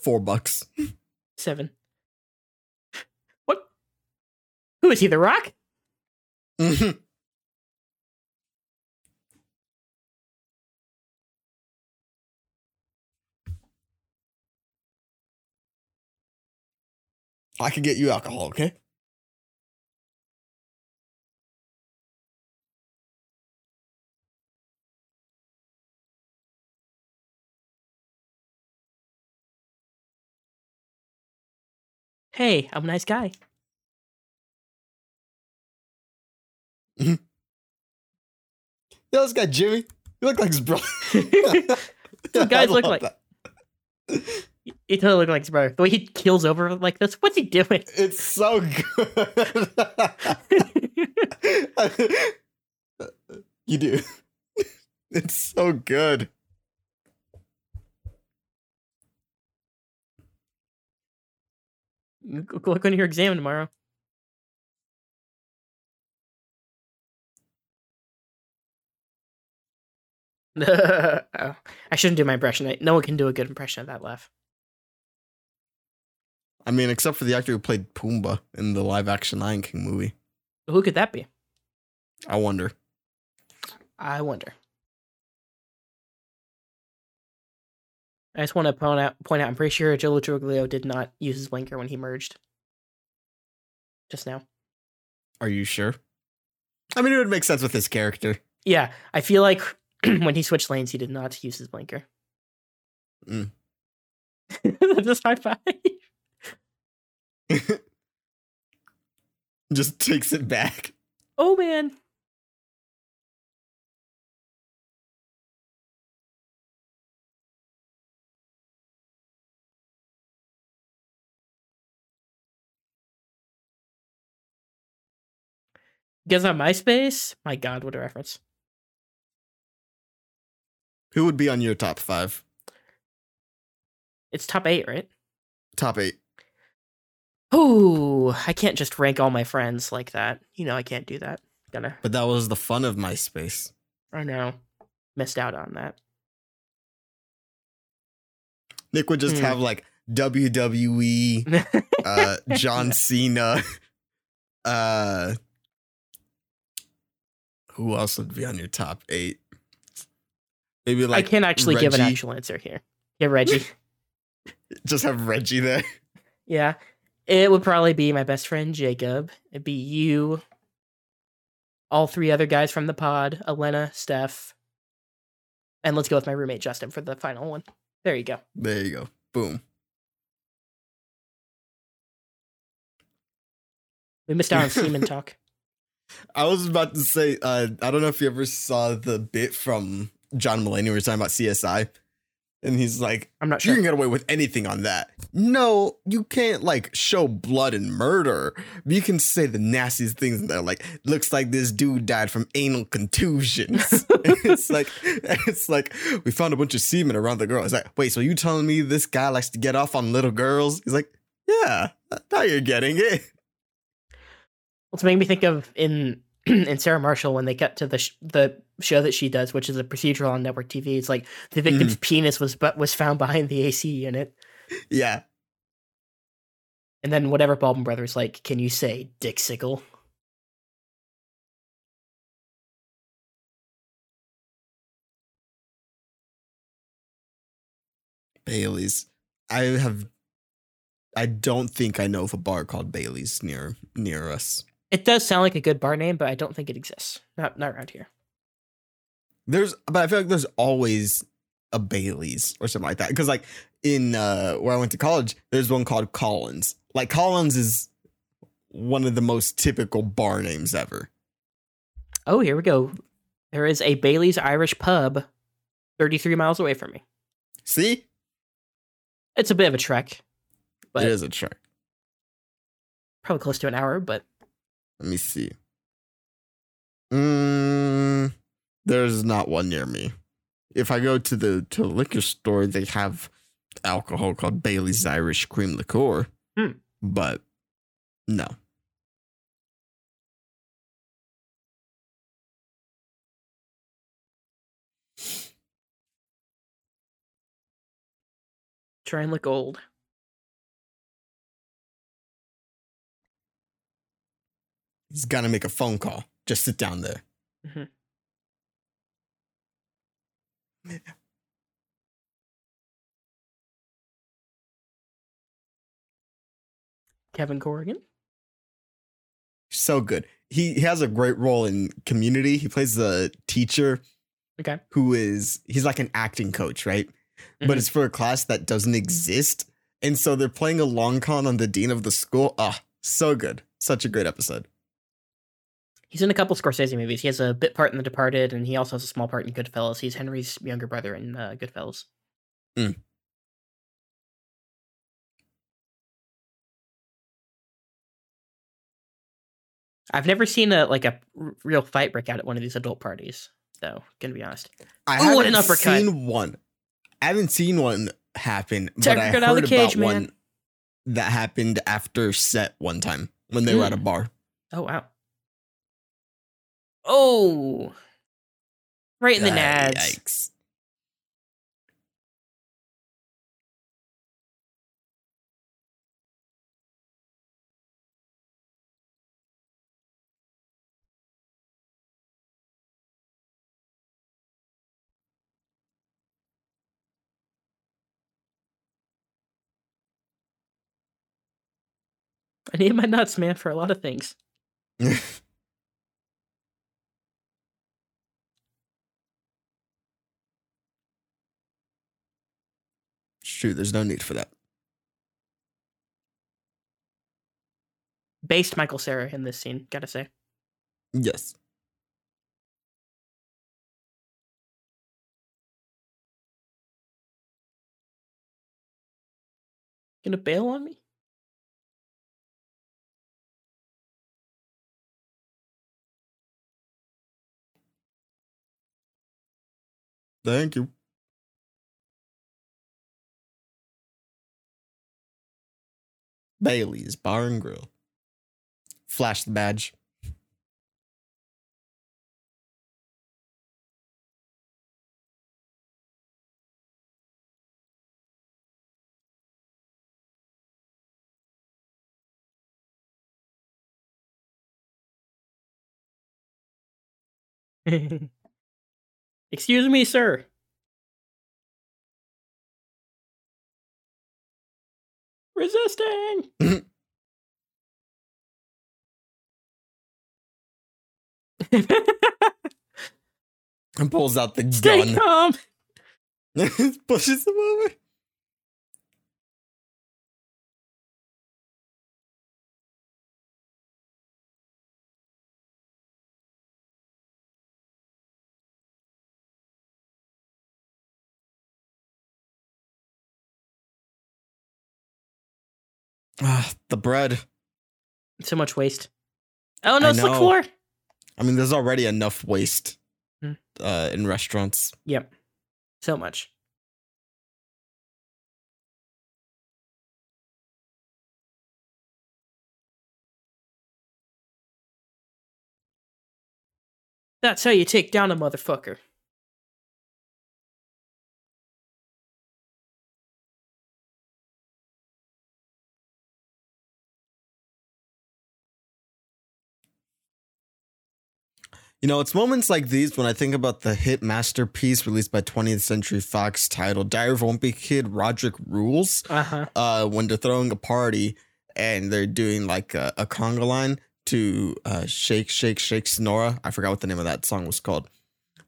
Four bucks. Seven. What? Who is he, The Rock? Mhm. I can get you alcohol, okay? Hey, I'm a nice guy. Mm-hmm. Yo, this guy Jimmy. You look like his brother. What guys look like? that. he totally looks like his brother. The way he kills over like this. What's he doing? It's so good. you do. It's so good. Go look on your exam tomorrow. Oh, I shouldn't do my impression. No one can do a good impression of that laugh. I mean, except for the actor who played Pumbaa in the live action Lion King movie. Who could that be? I wonder. I wonder. I just want to point out, point out I'm pretty sure Joe Truglio did not use his blinker when he merged. Just now. Are you sure? I mean, it would make sense with his character. Yeah, I feel like when he switched lanes, he did not use his blinker. Mm. Just high five. Just takes it back. Oh man. Guys on MySpace? My God, what a reference! Who would be on your top five? It's top eight, right? Top eight. Oh, I can't just rank all my friends like that. You know, I can't do that. Gonna, But that was the fun of MySpace. I know, missed out on that. Nick would just Hmm. have like WWE, uh, John Cena. Uh, who else would be on your top eight? Maybe like I can't actually give an actual answer here. Yeah, Reggie. just have Reggie there. yeah, it would probably be my best friend Jacob. It'd be you, all three other guys from the pod, Elena, Steph, and let's go with my roommate Justin for the final one. There you go. There you go. Boom. We missed out on semen talk. I was about to say, uh, I don't know if you ever saw the bit from John Mulaney where he's talking about CSI. And he's like, I'm not sure. you can get away with anything on that. No, you can't like show blood and murder. You can say the nastiest things in there, like looks like this dude died from anal contusions. it's like it's like we found a bunch of semen around the girl. It's like, wait, so you telling me this guy likes to get off on little girls? He's like, yeah, now you're getting it. It's making me think of in in Sarah Marshall when they cut to the sh- the show that she does, which is a procedural on network TV. It's like the mm-hmm. victim's penis was but was found behind the AC unit, Yeah, and then whatever Baldwin Brothers like, can you say Dick Sickle? Bailey's. I have. I don't think I know of a bar called Bailey's near near us. It does sound like a good bar name, but I don't think it exists. Not not around here. There's, but I feel like there's always a Bailey's or something like that. Because like in uh, where I went to college, there's one called Collins. Like Collins is one of the most typical bar names ever. Oh, here we go. There is a Bailey's Irish pub 33 miles away from me. See, It's a bit of a trek, but it is a trek. probably close to an hour, but Let me see. Mm, there's not one near me. If I go to the to the liquor store, they have alcohol called Bailey's Irish Cream Liqueur. Hmm. But no. try and look old. He's gonna make a phone call. Just sit down there. Mhm. Kevin Corrigan. So good. He, he has a great role in Community. He plays the teacher Okay. who is he's like an acting coach, right? But Mhm. it's for a class that doesn't exist. And so they're playing a long con on the dean of the school. Ah, so good. Such a great episode. He's in a couple Scorsese movies. He has a bit part in The Departed, and he also has a small part in Goodfellas. He's Henry's younger brother in uh, Goodfellas. Mm. I've never seen a like a r- real fight break out at one of these adult parties, though. Gonna be honest. I Oh, what haven't an uppercut. seen one. I haven't seen one happen, but I heard out of the cage, about man. one that happened after set one time when they were at a bar. Oh wow. Oh, right in the Ah, nads. Yikes. I need my nuts, man, for a lot of things. Shoot, there's no need for that. Based Michael Cera in this scene, gotta say. Yes. Gonna bail on me? Thank you. Bailey's Bar and Grill. Flash the badge. Excuse me, sir. Resisting. And pulls out the Stay gun. calm. Pushes him over. Ah, the bread. So much waste. Oh no, I slick know. floor. I mean, there's already enough waste Hmm. uh, in restaurants. Yep. So much. That's how you take down a motherfucker. You know, it's moments like these when I think about the hit masterpiece released by 20th Century Fox titled Diary of a Wimpy Kid Roderick Rules. Uh huh. Uh, when they're throwing a party and they're doing like a, a conga line to uh, Shake, Shake, Shake Señora. I forgot what the name of that song was called.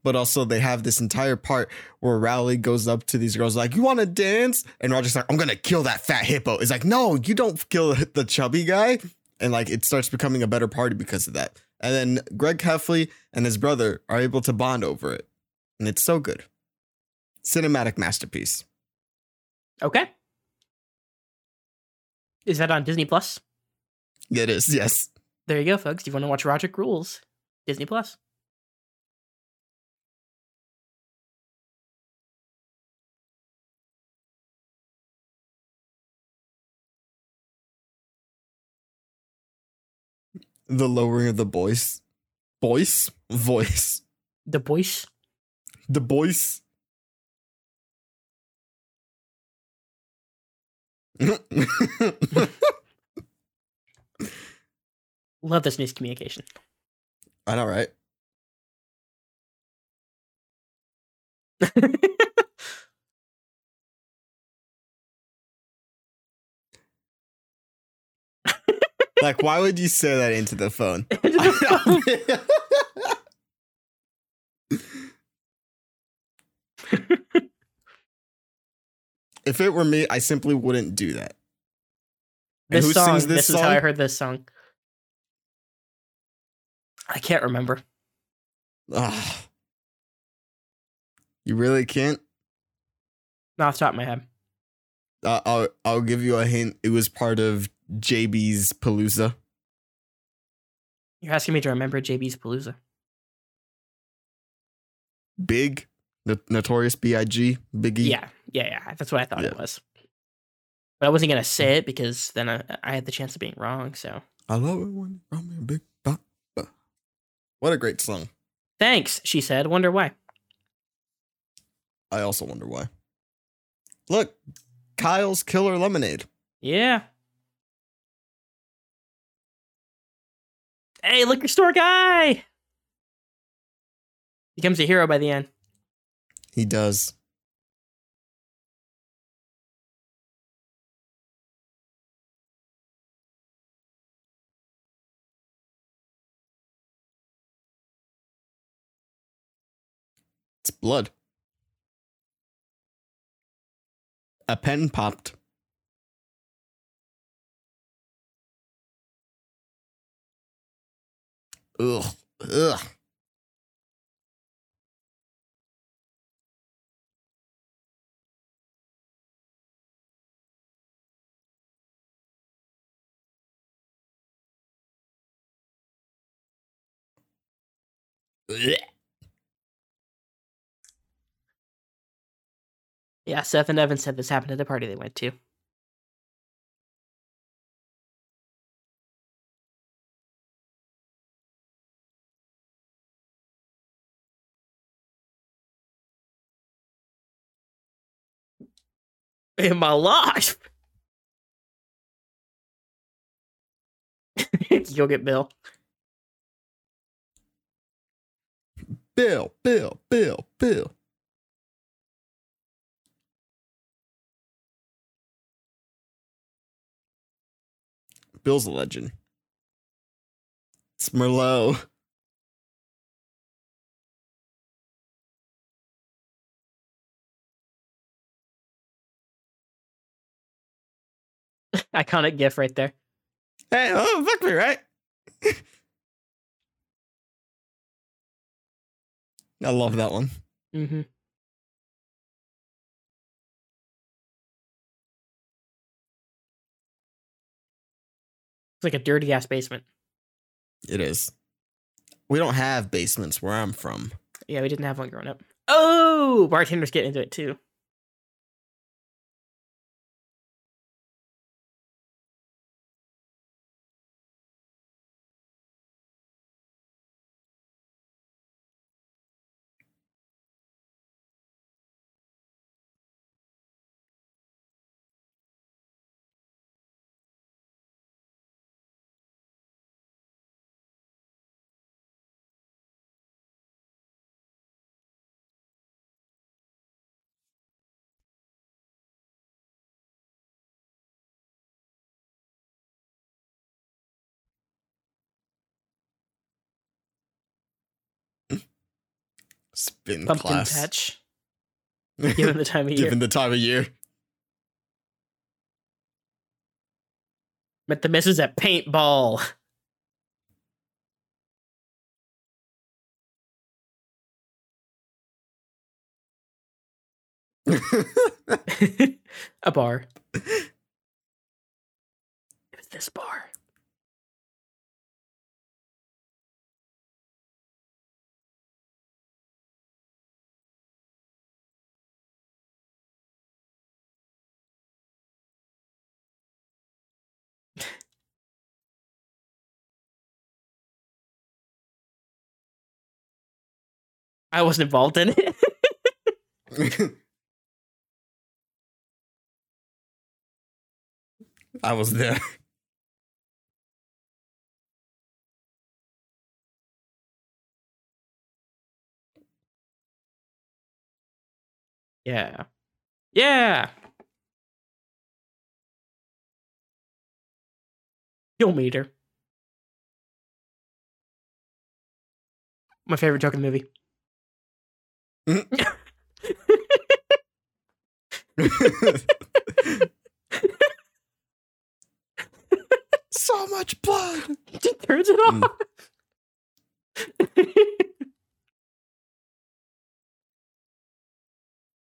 But also, they have this entire part where Rowley goes up to these girls like, "You want to dance?" And Roger's like, "I'm gonna kill that fat hippo." It's like, "No, you don't kill the chubby guy." And like, it starts becoming a better party because of that. And then Greg Heffley and his brother are able to bond over it, and it's so good. Cinematic masterpiece. Okay. Is that on Disney Plus? It is, yes. There you go, folks. Do you want to watch Roderick Rules? Disney Plus. The lowering of the voice, voice, voice, The voice, the voice. Love this news communication. I know, right? Like, why would you say that into the phone? if it were me, I simply wouldn't do that. And this who song. sings This, this is how I heard this song. I can't remember. Ugh. You really can't. Not off the top of my head. Uh, I'll I'll give you a hint. It was part of JB's Palooza. You're asking me to remember JB's Palooza. Big, Notorious B.I.G. Biggie. Yeah, yeah, yeah. That's what I thought it was. But I wasn't gonna say it because then I, I had the chance of being wrong. So I love it when you call me a big pop. What a great song. thanks, she said. Wonder why. I also wonder why. Look, Kyle's Killer Lemonade. Yeah. Hey, liquor store guy becomes a hero by the end. He does. It's blood. A pen popped. Ugh. Ugh. Yeah, Seth and Evan said this happened at the party they went to. In my life. You'll get Bill. Bill, Bill, Bill, Bill. Bill's a legend. It's Merlot. Iconic gif right there. Hey, oh, fuck me, right? I love that one. Mm-hmm. It's like a dirty ass basement. It is. We don't have basements where I'm from. Yeah, we didn't have one growing up. Oh, bartenders get into it too. Spin Pumpkin class. patch. Given the time of year. Given the time of year. Met the misses at paintball. a bar. It was this bar. I wasn't involved in it. I was there. yeah. Yeah. Kill meter. My favorite joke in the movie. so much blood. He turns it Mm. off.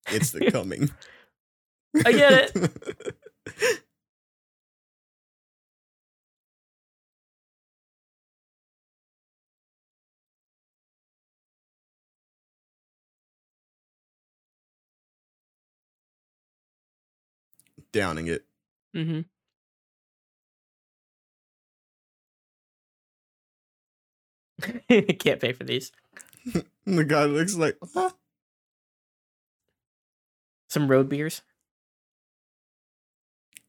It's the coming. I get it. Downing it. mm-hmm. Can't pay for these. The guy looks like, huh? Some road beers.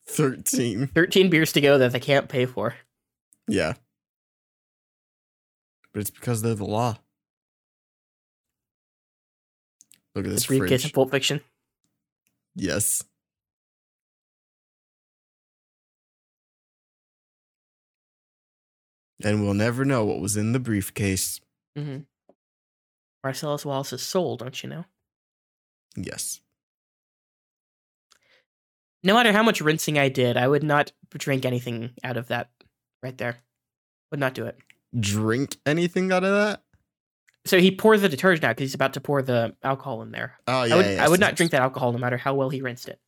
13. 13 beers to go that they can't pay for. Yeah. But it's because they're the law. Look at This this briefcase fridge. of Pulp Fiction. Yes. And we'll never know what was in the briefcase. Mm-hmm. Marcellus Wallace's soul, don't you know? Yes. No matter how much rinsing I did, I would not drink anything out of that right there. Would not do it. Drink anything out of that? So he pours the detergent out because he's about to pour the alcohol in there. Oh yeah. I would, yes, I would not drink that alcohol no matter how well he rinsed it.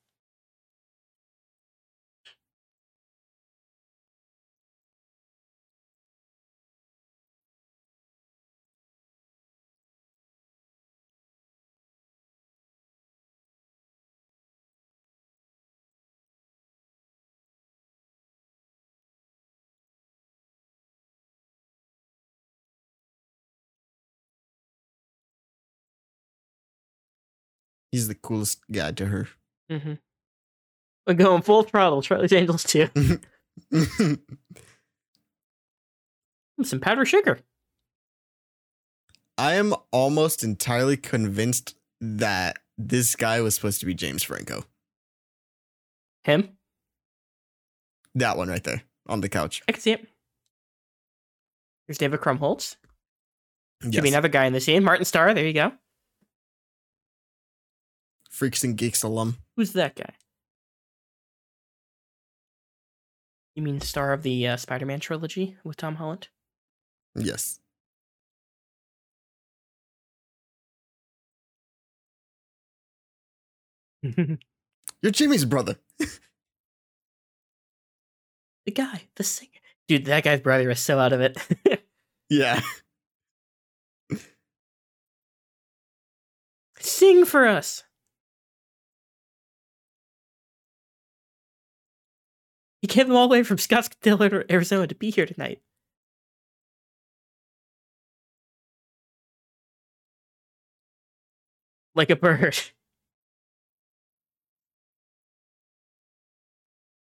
He's the coolest guy to her. Mm-hmm. We're going full throttle. Charlie's Angels too. Some powdered sugar. I am almost entirely convinced that this guy was supposed to be James Franco. Him. That one right there on the couch. I can see it. There's David Krumholtz. Should Yes. be another guy in the scene. Martin Starr. There you go. Freaks and Geeks alum. Who's that guy? You mean star of the uh, Spider-Man trilogy with Tom Holland? Yes. You're Jimmy's brother. The guy, the singer. Dude, that guy's brother is so out of it. Yeah. Sing for us. He came all the way from Scottsdale, Arizona to be here tonight. Like a bird.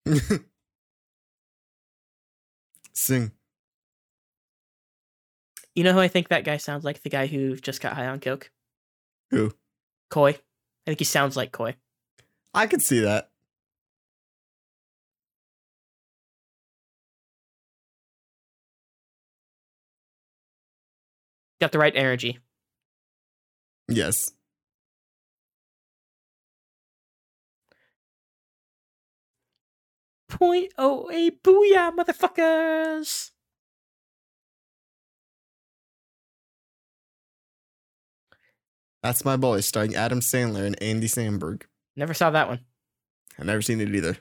Sing. You know who I think that guy sounds like? The guy who just got high on coke? Who? Coy. I think he sounds like Coy. I could see that. Got the right energy. Yes. Point oh eight booyah, motherfuckers! That's my boy, starring Adam Sandler and Andy Samberg. Never saw that one. I've never seen it either.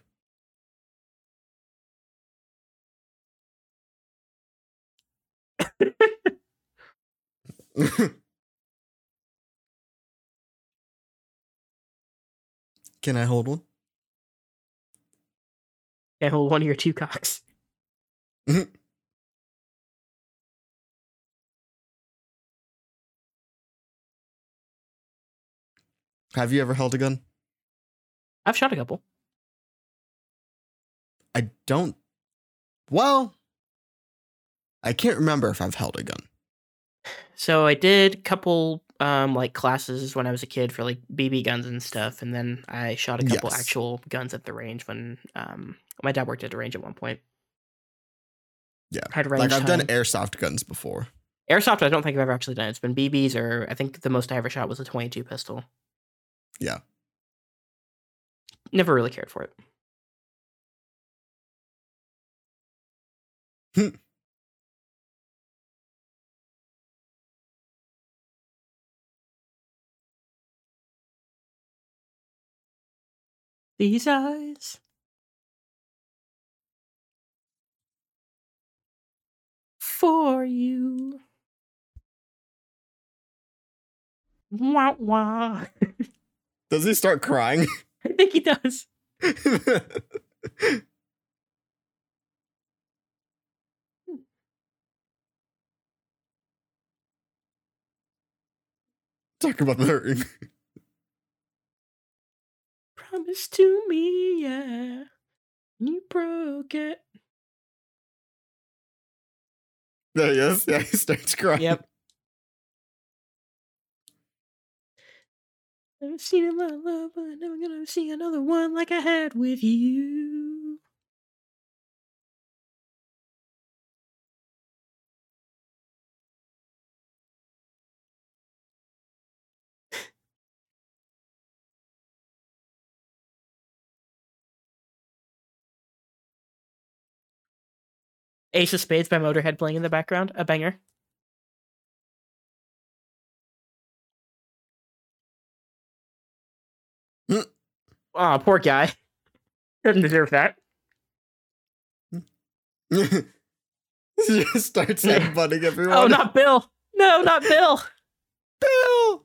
Can I hold one? Can I hold one of your two cocks. Have you ever held a gun? I've shot a couple. I don't. Well, I can't remember if I've held a gun. So I did a couple um like classes when I was a kid for like BB guns and stuff, and then I shot a couple Yes. actual guns at the range when um my dad worked at the range at one point. Yeah. Had range Like I've done airsoft guns before. airsoft. I don't think I've ever actually done. It. It's been BBs, or I think the most I ever shot was a 22 pistol. Yeah. Never really cared for it. These eyes. For you. Wah wah. Does he start crying? I think he does. Talk about the ring. Promise to me, yeah. And You broke it. There he is. Yeah, he starts crying. Yep. I've seen a lot of love, but I'm never gonna see another one like I had with you. Ace of Spades by Motorhead playing in the background. A banger. Mm. Oh, poor guy. Doesn't deserve that. he just starts headbutting everyone. Oh, not Bill. No, not Bill. Bill.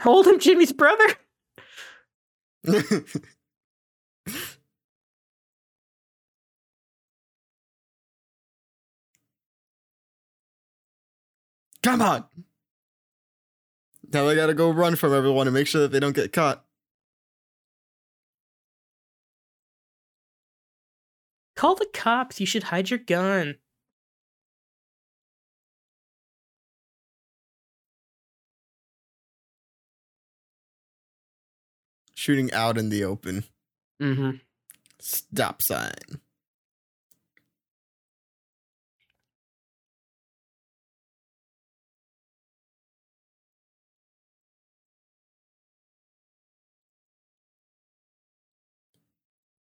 Hold him, Jimmy's brother. Come on. Now I gotta go run from everyone and make sure that they don't get caught. Call the cops. You should hide your gun. Shooting out in the open. Mm-hmm. Stop sign.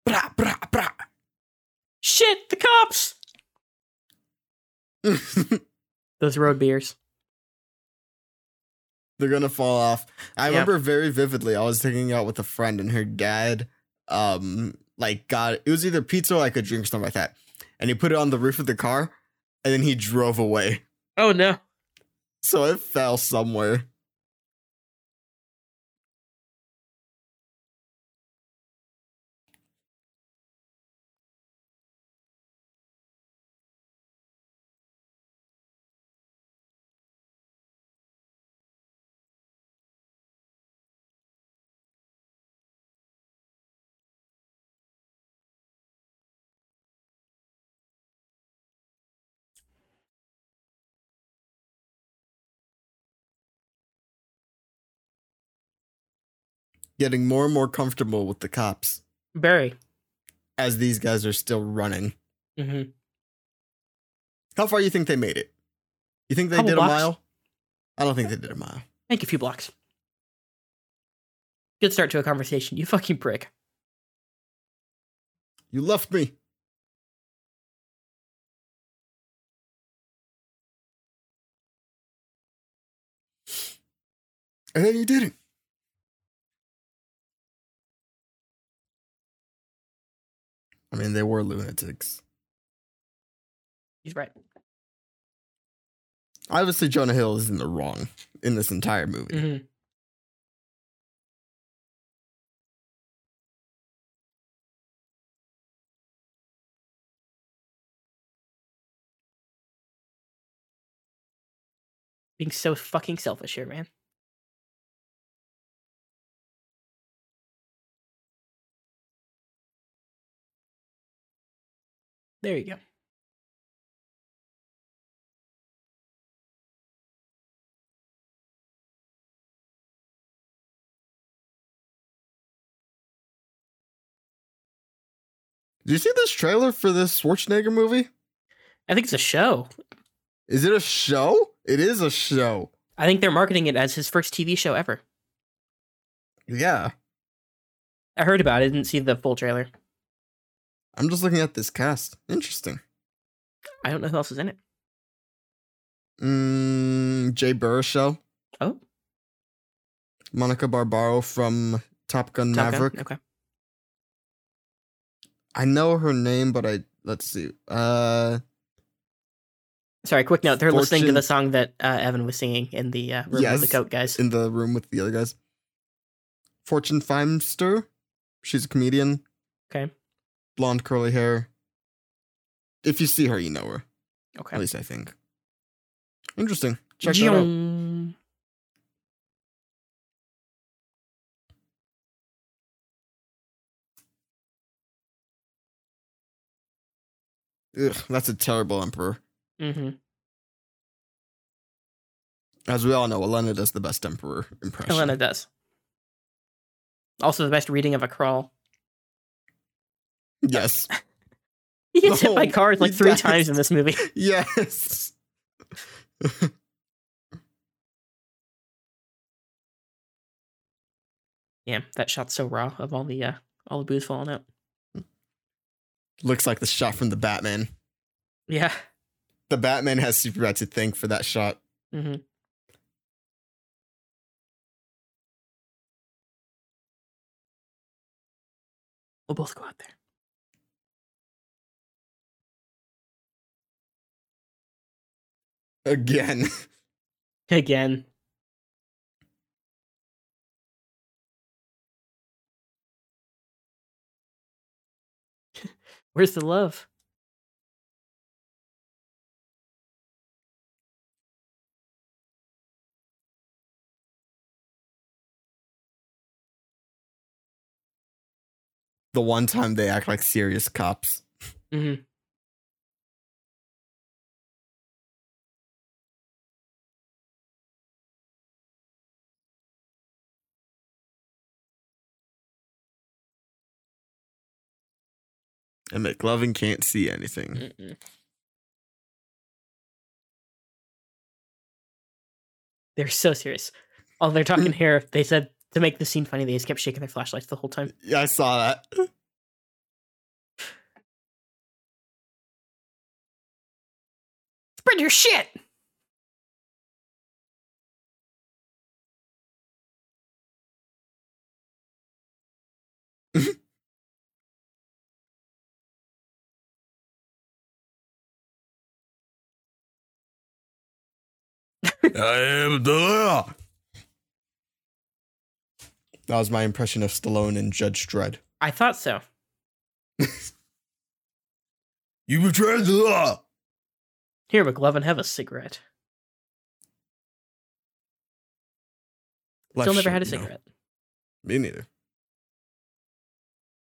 Bra, bra, bra. Shit, the cops. Those road beers. They're gonna fall off. I Yep. remember very vividly. I was hanging out with a friend, and her dad, um, like got it was either pizza or like a drink or something like that, and he put it on the roof of the car, and then he drove away. Oh no. So it fell somewhere. Getting more and more comfortable with the cops. Very. as these guys are still running. hmm How far you think they made it? You think they Couple did blocks. a mile? I don't think they did a mile. I think a few blocks. Good start to a conversation. You fucking prick. You left me. And then you didn't. I mean, they were lunatics. He's right. Obviously, Jonah Hill is in the wrong in this entire movie. hmm Being so fucking selfish here, man. There you go. Did you see this trailer for this Schwarzenegger movie? I think it's a show. Is it a show? It is a show. I think they're marketing it as his first TV show ever. Yeah. I heard about it, didn't see the full trailer. I'm just looking at this cast. Interesting. I don't know who else is in it. Mm, Jay Baruchel, Oh, Monica Barbaro from Top Gun Top Gun? Maverick. Okay. I know her name, but I let's see. Uh, Sorry, quick note. They're listening to the song that uh, Evan was singing in the uh, room with the coat guys. in the room with the other guys. Fortune Feimster. She's a comedian. Okay. Blonde curly hair. If you see her, you know her. Okay. At least I think. Interesting. Check that out. Ugh, that's a terrible emperor. Mhm. As we all know, Elena does the best emperor impression. Helena does. Also, the best reading of a crawl. Yes. He gets hit by cars like three does. times in this movie. yes. Yeah, that shot's so raw of all the uh, all the booze falling out. Looks like the shot from the Batman. Yeah. The Batman has Superbad to thank for that shot. hmm We'll both go out there. Again. Again. Where's the love? the one time they act like serious cops. hmm And McLovin can't see anything. Mm-mm. They're so serious. While they're talking here, they said to make the scene funny, they just kept shaking their flashlights the whole time. Yeah, I saw that. Spread your shit! I am the law. That was my impression of Stallone and Judge Dredd. I thought so. You betrayed the law. Here, McLovin, have a cigarette. Still never had a cigarette. Me neither.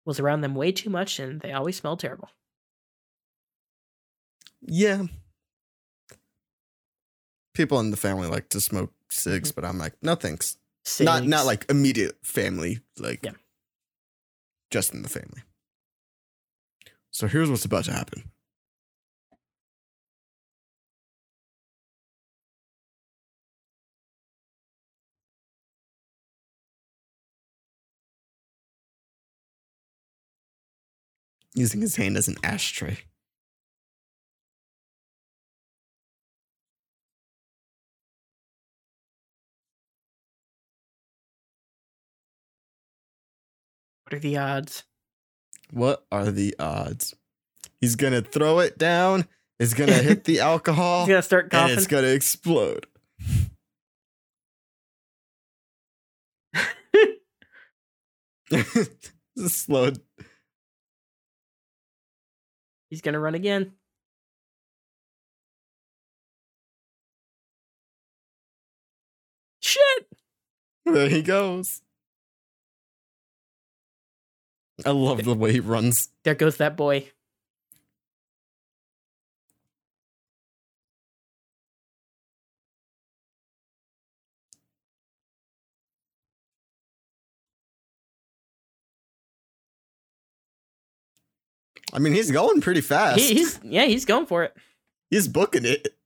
Was around them way too much, and they always smelled terrible. Yeah. People in the family like to smoke cigs, mm-hmm. but I'm like, no thanks. Not not like immediate family. Like Yeah. just in the family. So here's what's about to happen. Using his hand as an ashtray. What are the odds? What are the odds? He's gonna throw it down. It's gonna hit the alcohol, He's gonna start and coughing. it's gonna explode. Slow. He's gonna run again. Shit! There he goes. I love the way he runs. There goes that boy. I mean, he's going pretty fast. He, he's yeah, he's going for it. he's booking it.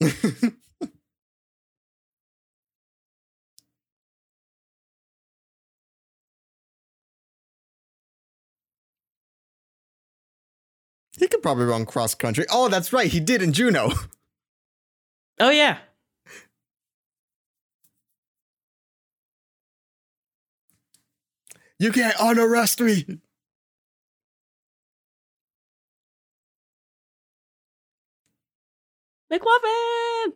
he could probably run cross country. Oh, that's right. He did in Juno. Oh yeah. You can't unarrest me. McLovin!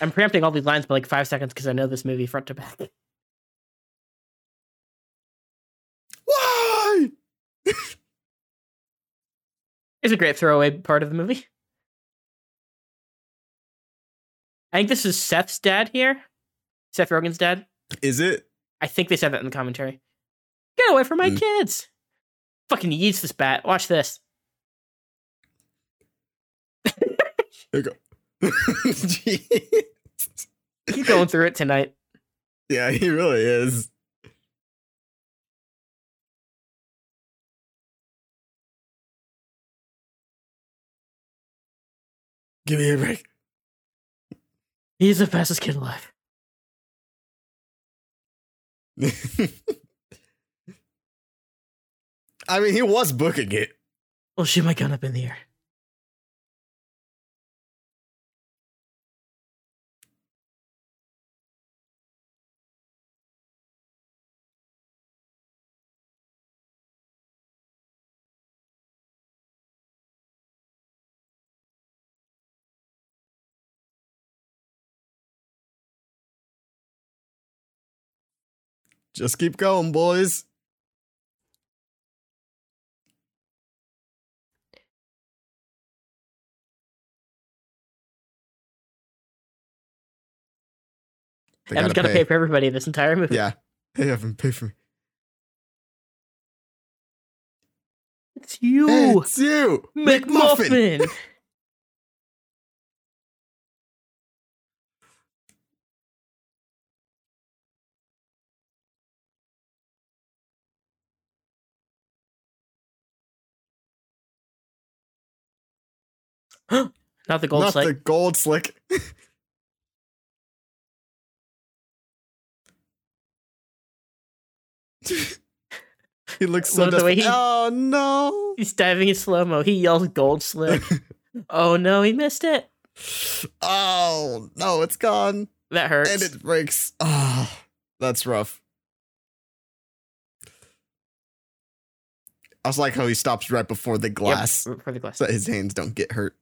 I'm preempting all these lines by like five seconds because I know this movie front to back. Why? It's a great throwaway part of the movie. I think this is Seth's dad here. Seth Rogen's dad. Is it? I think they said that in the commentary. Get away from my Mm. kids! Fucking yeets this bat. Watch this. There you go. Jeez. He's going through it tonight. yeah, he really is. Give me a break. He's the fastest kid alive. I mean, he was booking it. I'll shoot my gun up in the air. Just keep going, boys. They Evan's gotta gotta pay for everybody this entire movie. Yeah. Hey, Evan, pay for me. It's you, Hey, it's you, McMuffin. McMuffin. Not the gold Not slick. the gold slick. he looks so the way he- Oh no! He's diving in slow mo. He yells gold slick. oh no, he missed it. Oh no, it's gone That hurts. and it breaks. Oh, that's rough. I was like how he stops right before the Yep, glass the glass. so that his hands don't get hurt.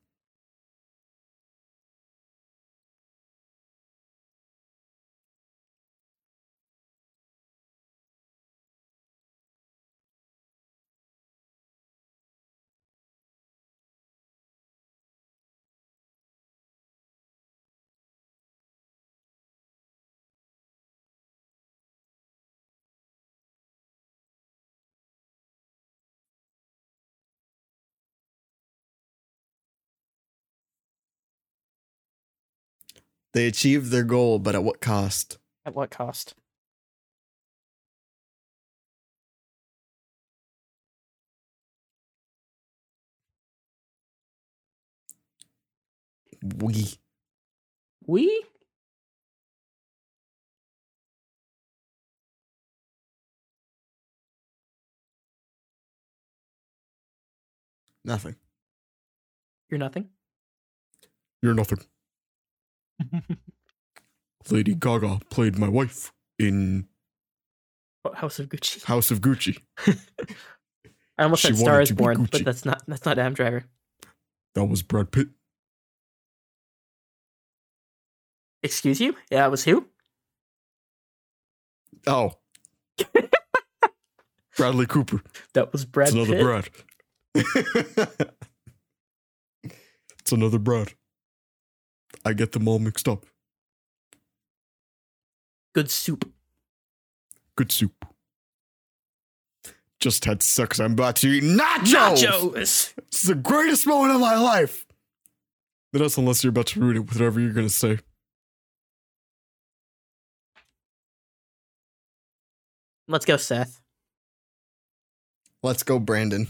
They achieved their goal, but at what cost? At what cost? We. We? Nothing. You're nothing. You're nothing. Lady Gaga played my wife in What, House of Gucci. House of Gucci. I almost said Star is Born, but that's not that's not Adam Driver. That was Brad Pitt. Excuse you? Yeah, it was who? Oh. Bradley Cooper. That was Brad it's another Pitt. Brad. it's another Brad. I get them all mixed up. Good soup. Good soup. Just had sex. I'm about to eat nachos. Nachos. It's the greatest moment of my life. That's unless you're about to ruin it with whatever you're gonna say. Let's go, Seth. Let's go, Brandon.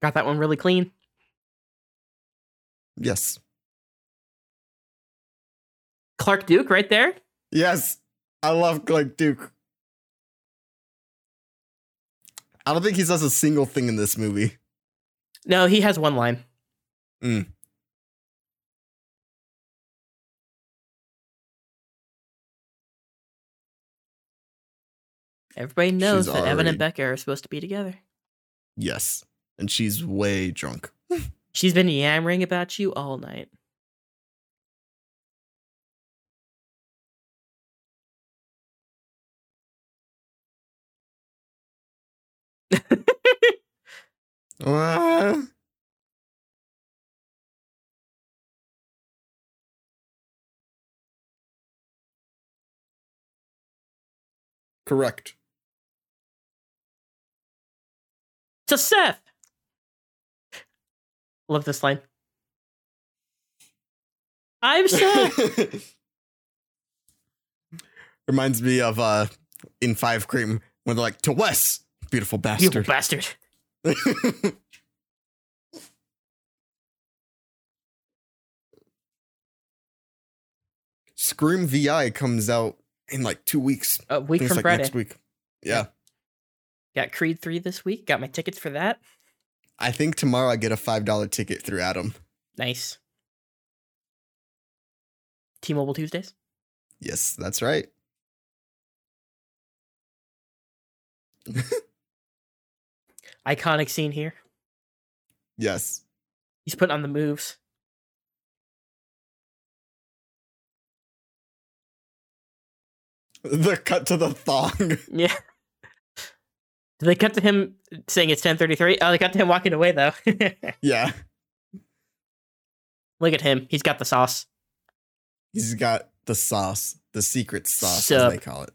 Got that one really clean. Yes. Clark Duke right there. Yes. I love like Duke. I don't think he does a single thing in this movie. No, he has one line. Mm. Everybody knows She's that Evan and Becca are supposed to be together. Yes. And she's way drunk. She's been yammering about you all night. Correct. to Seth. Love this line. I'm Seth. Reminds me of uh in Five Cream when they're like to Wes, beautiful you bastard. bastard. Scream VI comes out in like two weeks. A week from like Friday. next week. Yeah. Got Creed 3 this week. Got my tickets for that. I think tomorrow I get a five dollar ticket through Adam. Nice. T Mobile Tuesdays. Yes, that's right. Iconic scene here. Yes. He's putting on the moves. The cut to the thong. Yeah. Did they cut to him saying it's 1033? Oh, they cut to him walking away, though. yeah. Look at him. He's got the sauce. He's got the sauce, the secret sauce, Sup. as they call it.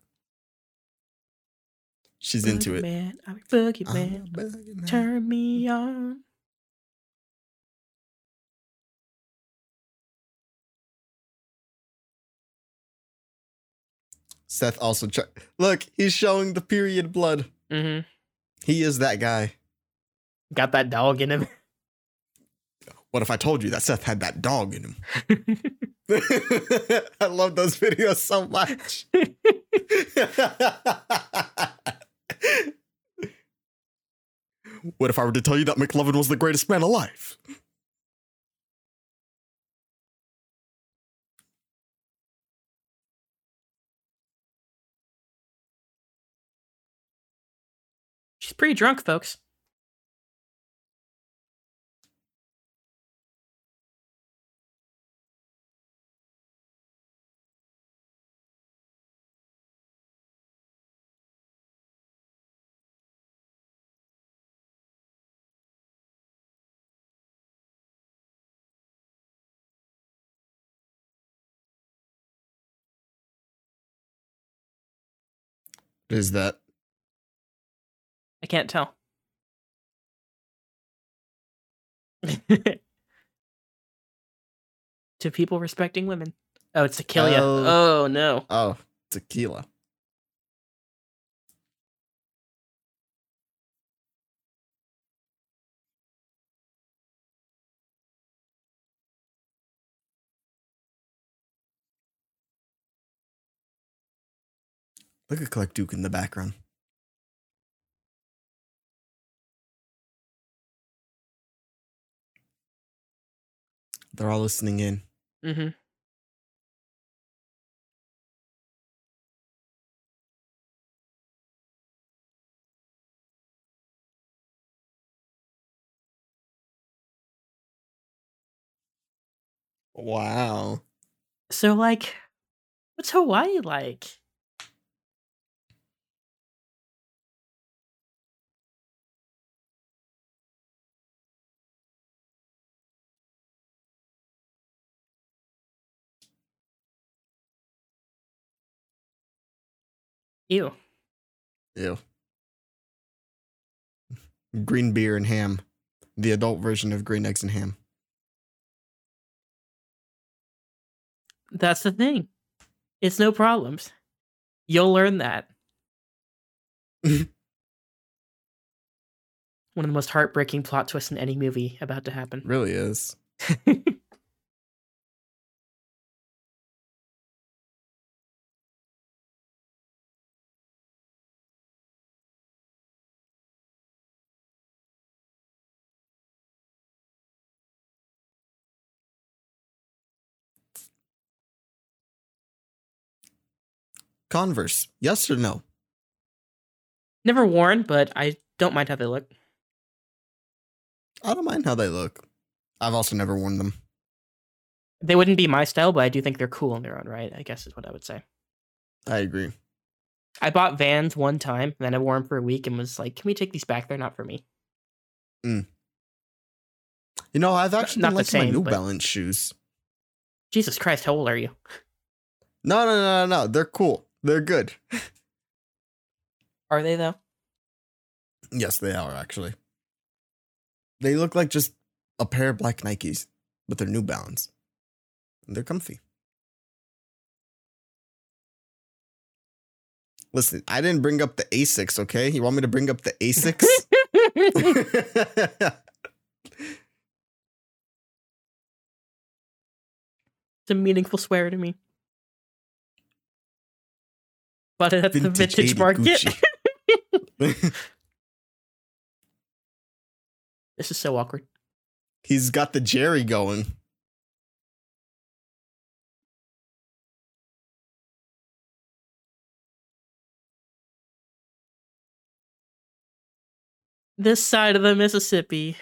She's into it. Man, I'm a boogie I'm man. a boogie man. Turn me on. Seth also try- look. He's showing the period blood. Hmm He is that guy. Got that dog in him. What if I told you that Seth had that dog in him? I love those videos so much. what if I were to tell you that McLovin was the greatest man alive? Pretty drunk, folks. What is that? Can't tell. to people respecting women. Oh, it's tequila. Oh. oh no. Oh, tequila. Look at Clark Duke in the background. They're all listening in. Mm-hmm. Wow. So like, what's Hawaii like? Ew. Ew. Green beer and ham. The adult version of green eggs and ham. That's the thing. It's no problems. You'll learn that. One of the most heartbreaking plot twists in any movie about to happen. Really is. Converse. Yes or no? Never worn, but I don't mind how they look. I don't mind how they look. I've also never worn them. They wouldn't be my style, but I do think they're cool in their own right, I guess is what I would say. I agree. I bought Vans one time, and then I wore them for a week and was like, can we take these back? They're not for me. Mm. You know, I've actually not been the liking my same, New but- Balance shoes. Jesus Christ, how old are you? No, no, no, no, no. They're cool. They're good. Are they though? Yes, they are actually. They look like just a pair of black Nikes, but they're New Balance. And they're comfy. Listen, I didn't bring up the Asics, okay? You want me to bring up the Asics? It's a meaningful swear to me. But at the vintage market. This is so awkward. He's got the Jerry going. This side of the Mississippi.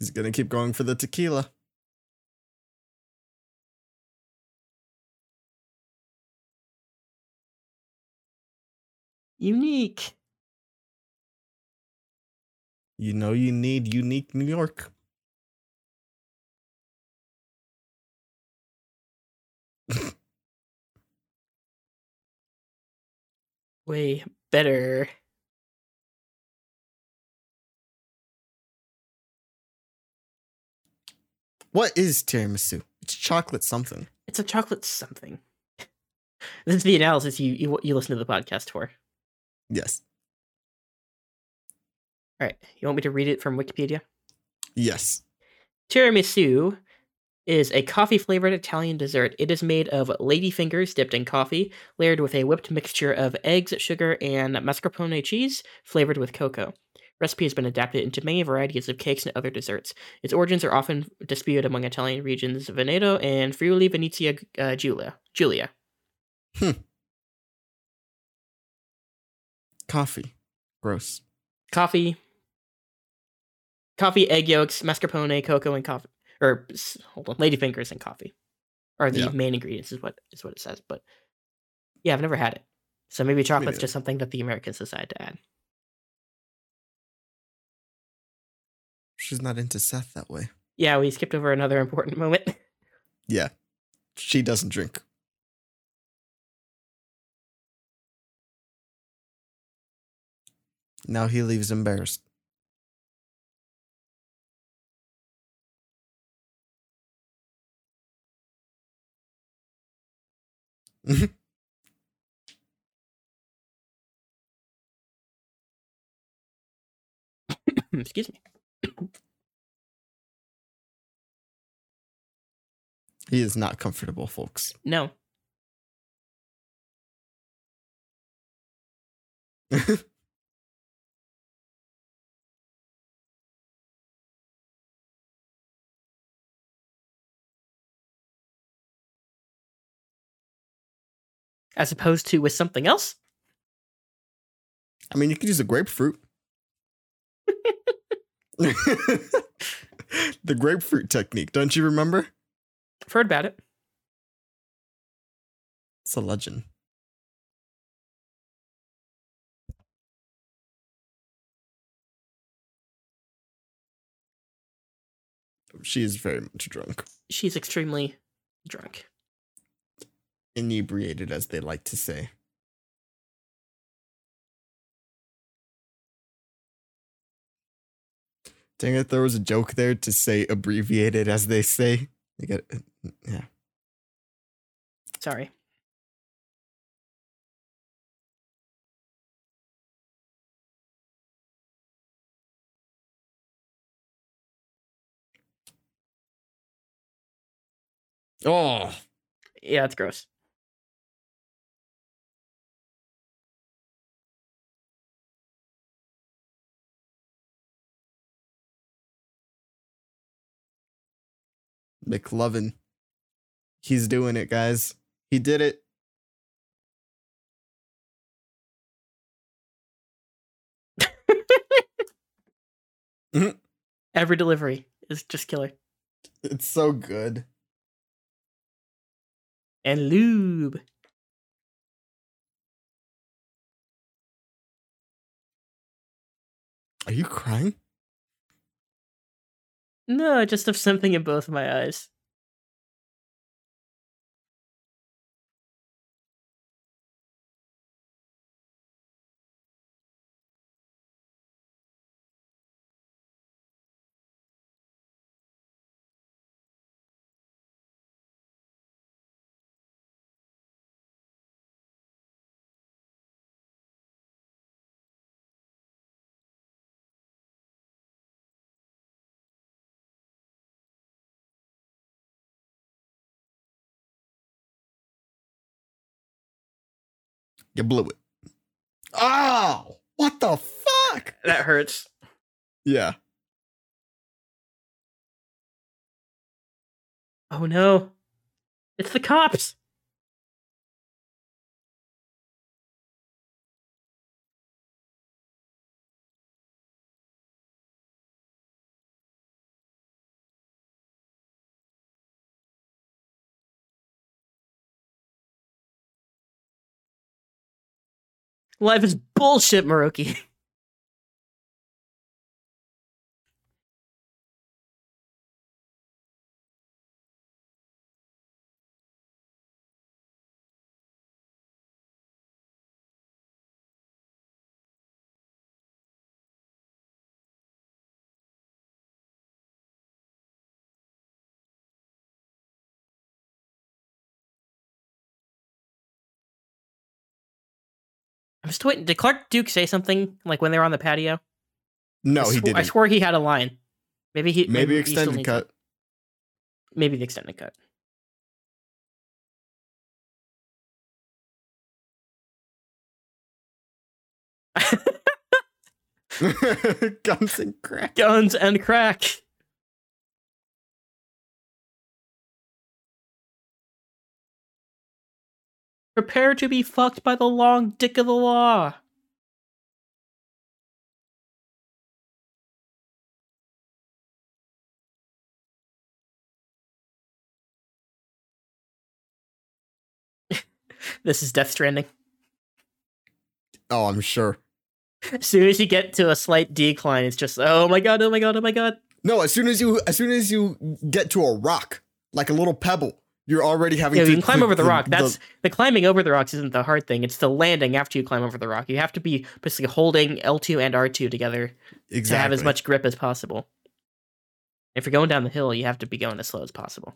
He's gonna keep going for the tequila. Unique. You know you need unique New York. Way better. What is tiramisu? It's chocolate something. It's a chocolate something. This is the analysis you, you you listen to the podcast for. Yes. All right, you want me to read it from Wikipedia? Yes. Tiramisu is a coffee flavored Italian dessert. It is made of lady fingers dipped in coffee, layered with a whipped mixture of eggs, sugar, and mascarpone cheese, flavored with cocoa. Recipe has been adapted into many varieties of cakes and other desserts. Its origins are often disputed among Italian regions Veneto and Friuli Venezia uh, Giulia. Giulia. Coffee. Gross. Coffee, coffee, egg yolks, mascarpone, cocoa, and coffee. Or hold on, ladyfingers and coffee are the Yeah. main ingredients. Is what is what it says. But yeah, I've never had it. So maybe chocolate's just something that the Americans decided to add. She's not into Seth that way. Yeah, we skipped over another important moment. Yeah. She doesn't drink. Now he leaves embarrassed. Excuse me. He is not comfortable, folks. No. As opposed to with something else? I mean, you could use a grapefruit. the grapefruit technique, don't you remember? I've heard about it. It's a legend. She is very much drunk. She's extremely drunk. Inebriated, as they like to say. Dang it, there was a joke there to say abbreviated, as they say. You get it. Yeah. Sorry. Oh, Yeah, it's gross. McLovin. He's doing it, guys. He did it. Every delivery is just killer. It's so good. And lube. Are you crying? No, just have something in both of my eyes. You blew it. Oh, what the fuck? That hurts. Yeah. Oh no. It's the cops. Life is bullshit, Maroki. I'm just waiting. Did Clark Duke say something like when they were on the patio? No, I he didn't. I swore he had a line. Maybe he Maybe he still extended it. cut. Maybe the extended cut. Guns and crack. Guns and crack. Prepare to be fucked by the long dick of the law. this is Death Stranding. Oh, I'm sure. As soon as you get to a slight decline, it's just, oh my god, oh my god, oh my god. No, as soon as you as soon as you get to a rock, like a little pebble, You're already having Yeah, to you can climb over the, rock. That's the, climbing over the rocks isn't the hard thing. It's the landing after you climb over the rock. You have to be basically holding L2 and R2 together exactly. to have as much grip as possible. If you're going down the hill, you have to be going as slow as possible.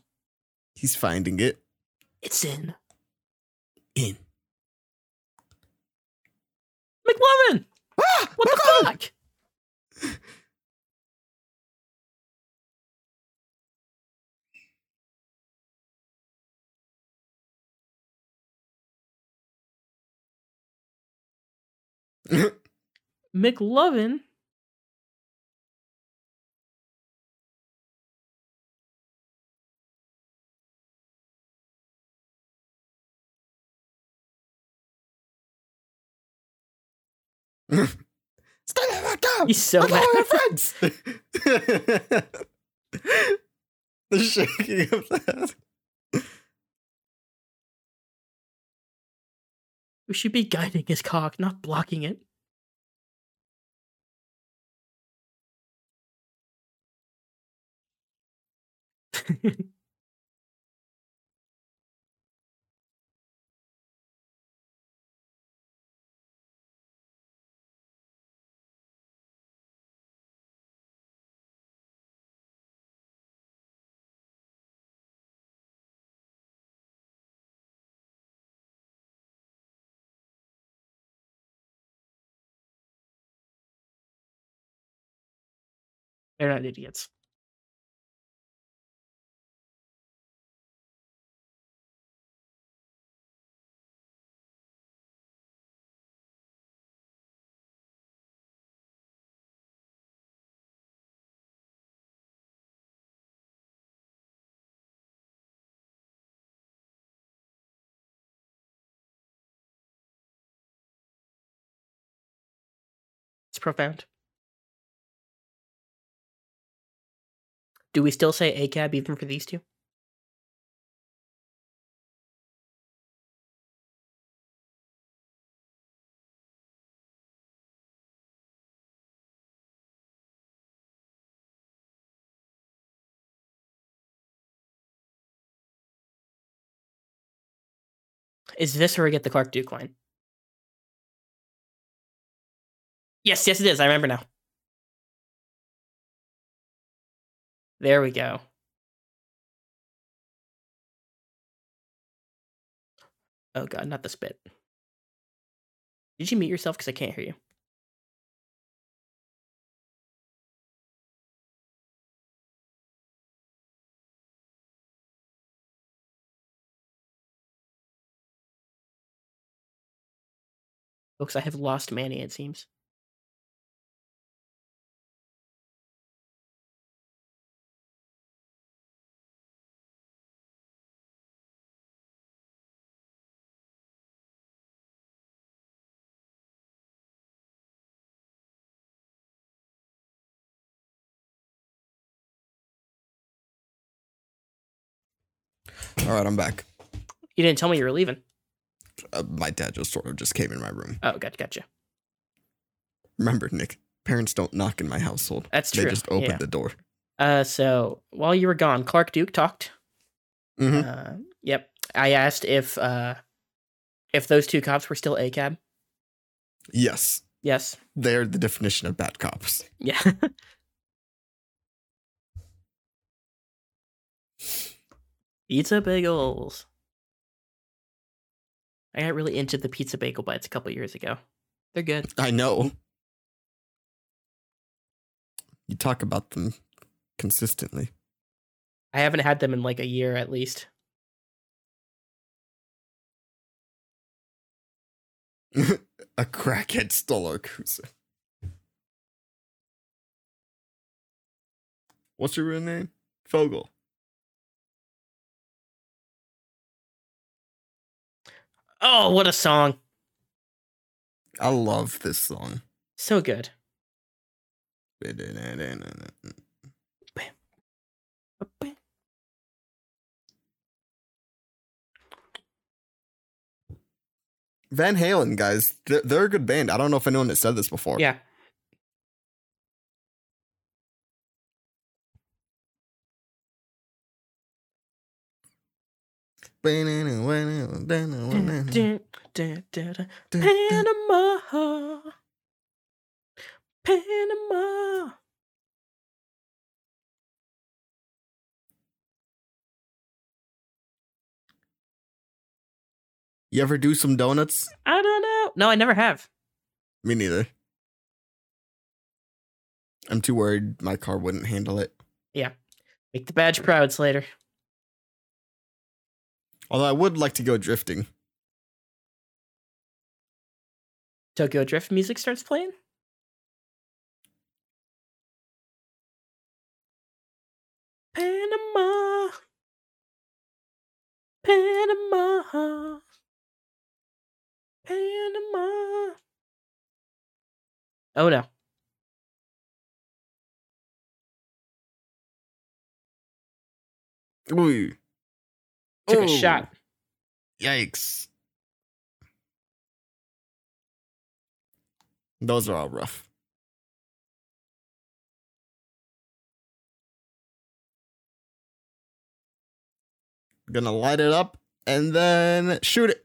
He's finding it. It's in. In. McLovin! Ah! What the fuck? McLovin? Stay back down. He's so mad. friends. the shaking of that. We should be guiding his cock, not blocking it. They're not idiots. It's profound. Do we still say ACAB even for these two? Is this where we get the Clark Duke line? Yes, yes, it is. I remember now. There we go. Oh god, not the spit. Did you mute yourself? Because I can't hear you. Oh, Folks, I have lost Manny, it seems. All right, I'm back. You didn't tell me you were leaving. Uh, my dad just sort of just came in my room. Oh, gotcha, gotcha. Remember, Nick, parents don't knock in my household. That's true. They just open yeah. the door. Uh, so while you were gone, Clark Duke talked. hmm Uh, yep. I asked if uh, if those two cops were still ACAB. Yes, Yes. they're the definition of bad cops. Yeah. pizza bagels. I got really into the pizza bagel bites a couple years ago. They're good. I know. You talk about them consistently. I haven't had them in like a year at least. a crackhead stole our cruiser. What's your real name? Fogell. Oh, what a song! I love this song. So good. Van Halen, guys, they're, they're a good band. I don't know if anyone has said this before. Yeah. Panama. Panama. You ever do some donuts? I don't know. No, I never have. Me neither. I'm too worried my car wouldn't handle it. Yeah. Make the badge proud, Slater. Although I would like to go drifting. Tokyo Drift music starts playing. Panama. Panama. Panama. Oh no. Ooh. Took a oh. shot. Yikes. Those are all rough. Gonna light it up and then shoot it.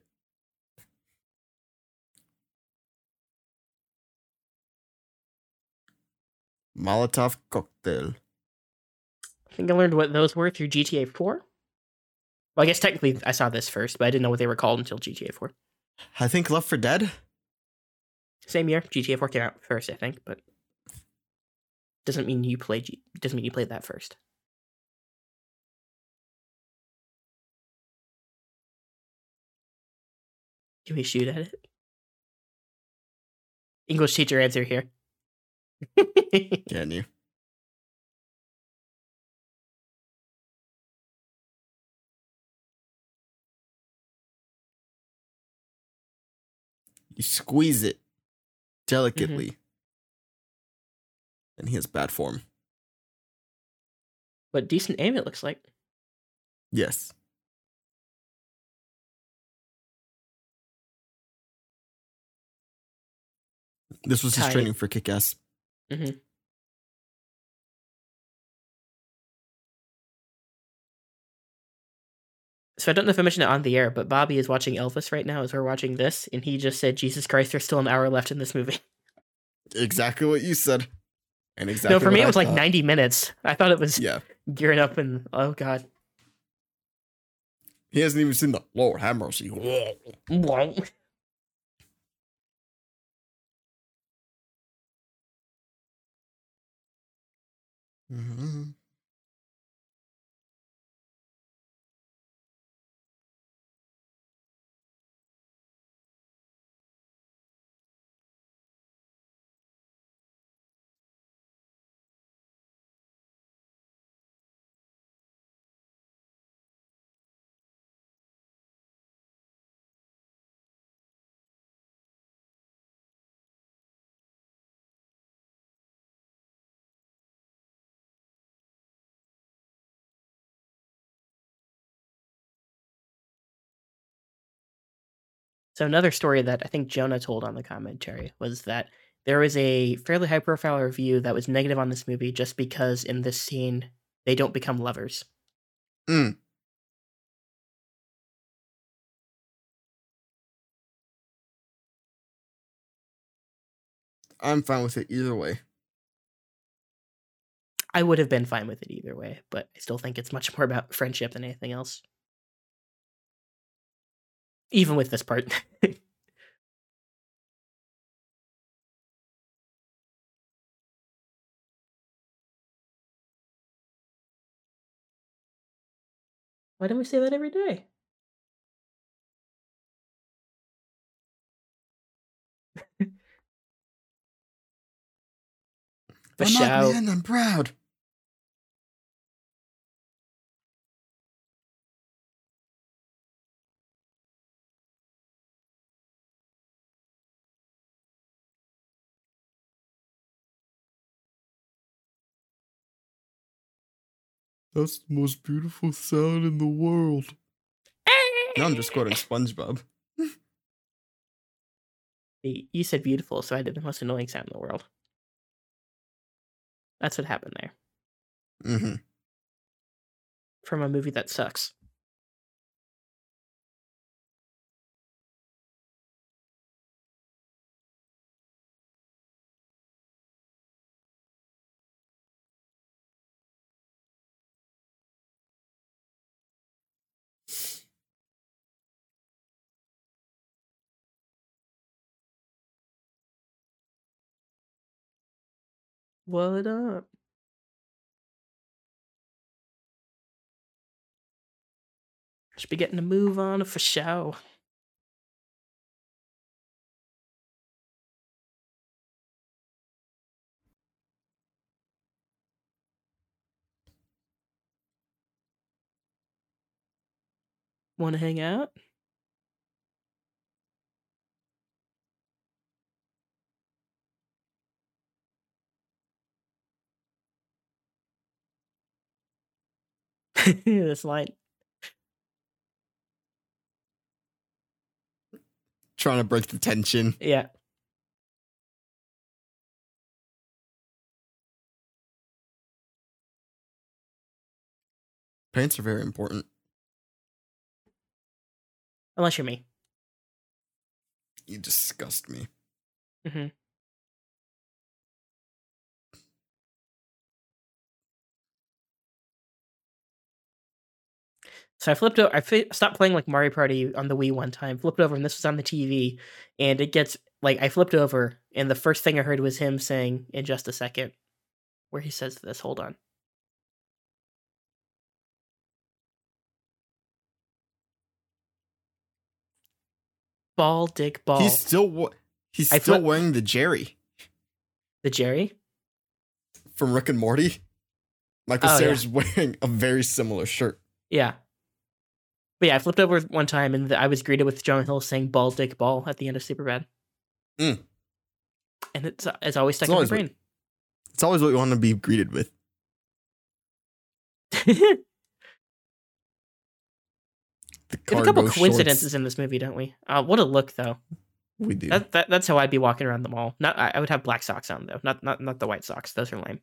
Molotov cocktail. I think I learned what those were through GTA 4. Well, I guess technically I saw this first, but I didn't know what they were called until GTA 4. I think Left 4 Dead. Same year, GTA 4 came out first, I think, but doesn't mean you played G- doesn't mean you played that first. Can we shoot at it? English teacher answer here. Can you? You squeeze it delicately. And he has bad form. but decent aim it looks like. Yes. This was his Tight. training for Kick-Ass. Mhm. So I don't know if I mentioned it on the air, but Bobby is watching Elvis right now as we're watching this, and he just said, "Jesus Christ, there's still an hour left in this movie." Exactly what you said. And exactly no, for me it was like 90 minutes. I thought it was Yeah. gearing up, and oh god, He hasn't even seen the Lord have mercy. Wow. Mm-hmm. So another story that I think Jonah told on the commentary was that there was a fairly high profile review that was negative on this movie just because in this scene they don't become lovers. Mm. I'm fine with it either way. I would have been fine with it either way, but I still think it's much more about friendship than anything else. Even with this part. Why don't we say that every day? For I'm not show. man, I'm proud. That's the most beautiful sound in the world. Now I'm just quoting SpongeBob. You said beautiful, so I did the most annoying sound in the world. That's what happened there. hmm From a movie that sucks. What up? Should be getting a move on for show. Want to hang out? this line. Trying to break the tension. Yeah. Parents are very important. Unless you're me. You disgust me. hmm So I flipped over. I fi- stopped playing like Mario Party on the Wii one time. Flipped over, and this was on the TV. And it gets like I flipped over, and the first thing I heard was him saying, "In just a second, where he says this. Hold on. Ball, dick, ball. He's still he's still flip- wearing the Jerry the Jerry. from Rick and Morty. Michael Oh, yeah. Wearing a very similar shirt. Yeah. But yeah, I flipped over one time and I was greeted with Jonah Hill saying ball, dick, ball at the end of Superbad. Mm. And it's, it's always stuck It's in my always brain. It's always what you want to be greeted with. we have a couple coincidences shorts. in this movie, don't we? Uh, what a look, though. We do. That, that that's how I'd be walking around the mall. Not I, I would have black socks on though, not not not the white socks. Those are lame.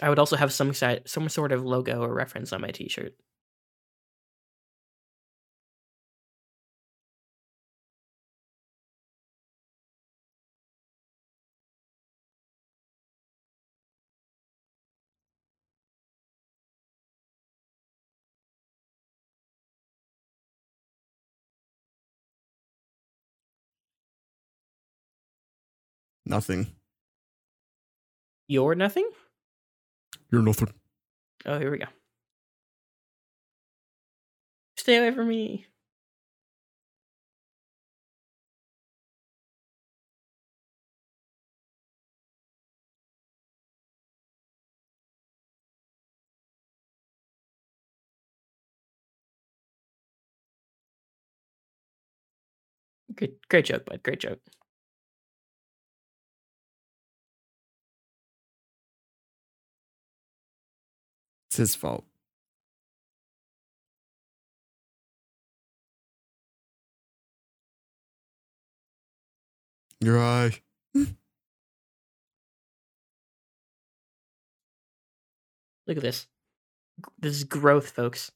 I would also have some side, some sort of logo or reference on my T-shirt. Nothing. You're nothing. You're nothing. Oh, here we go. Stay away from me. Good, great joke, bud. Great joke. It's his fault. Your eye. Look at this. This is growth, folks.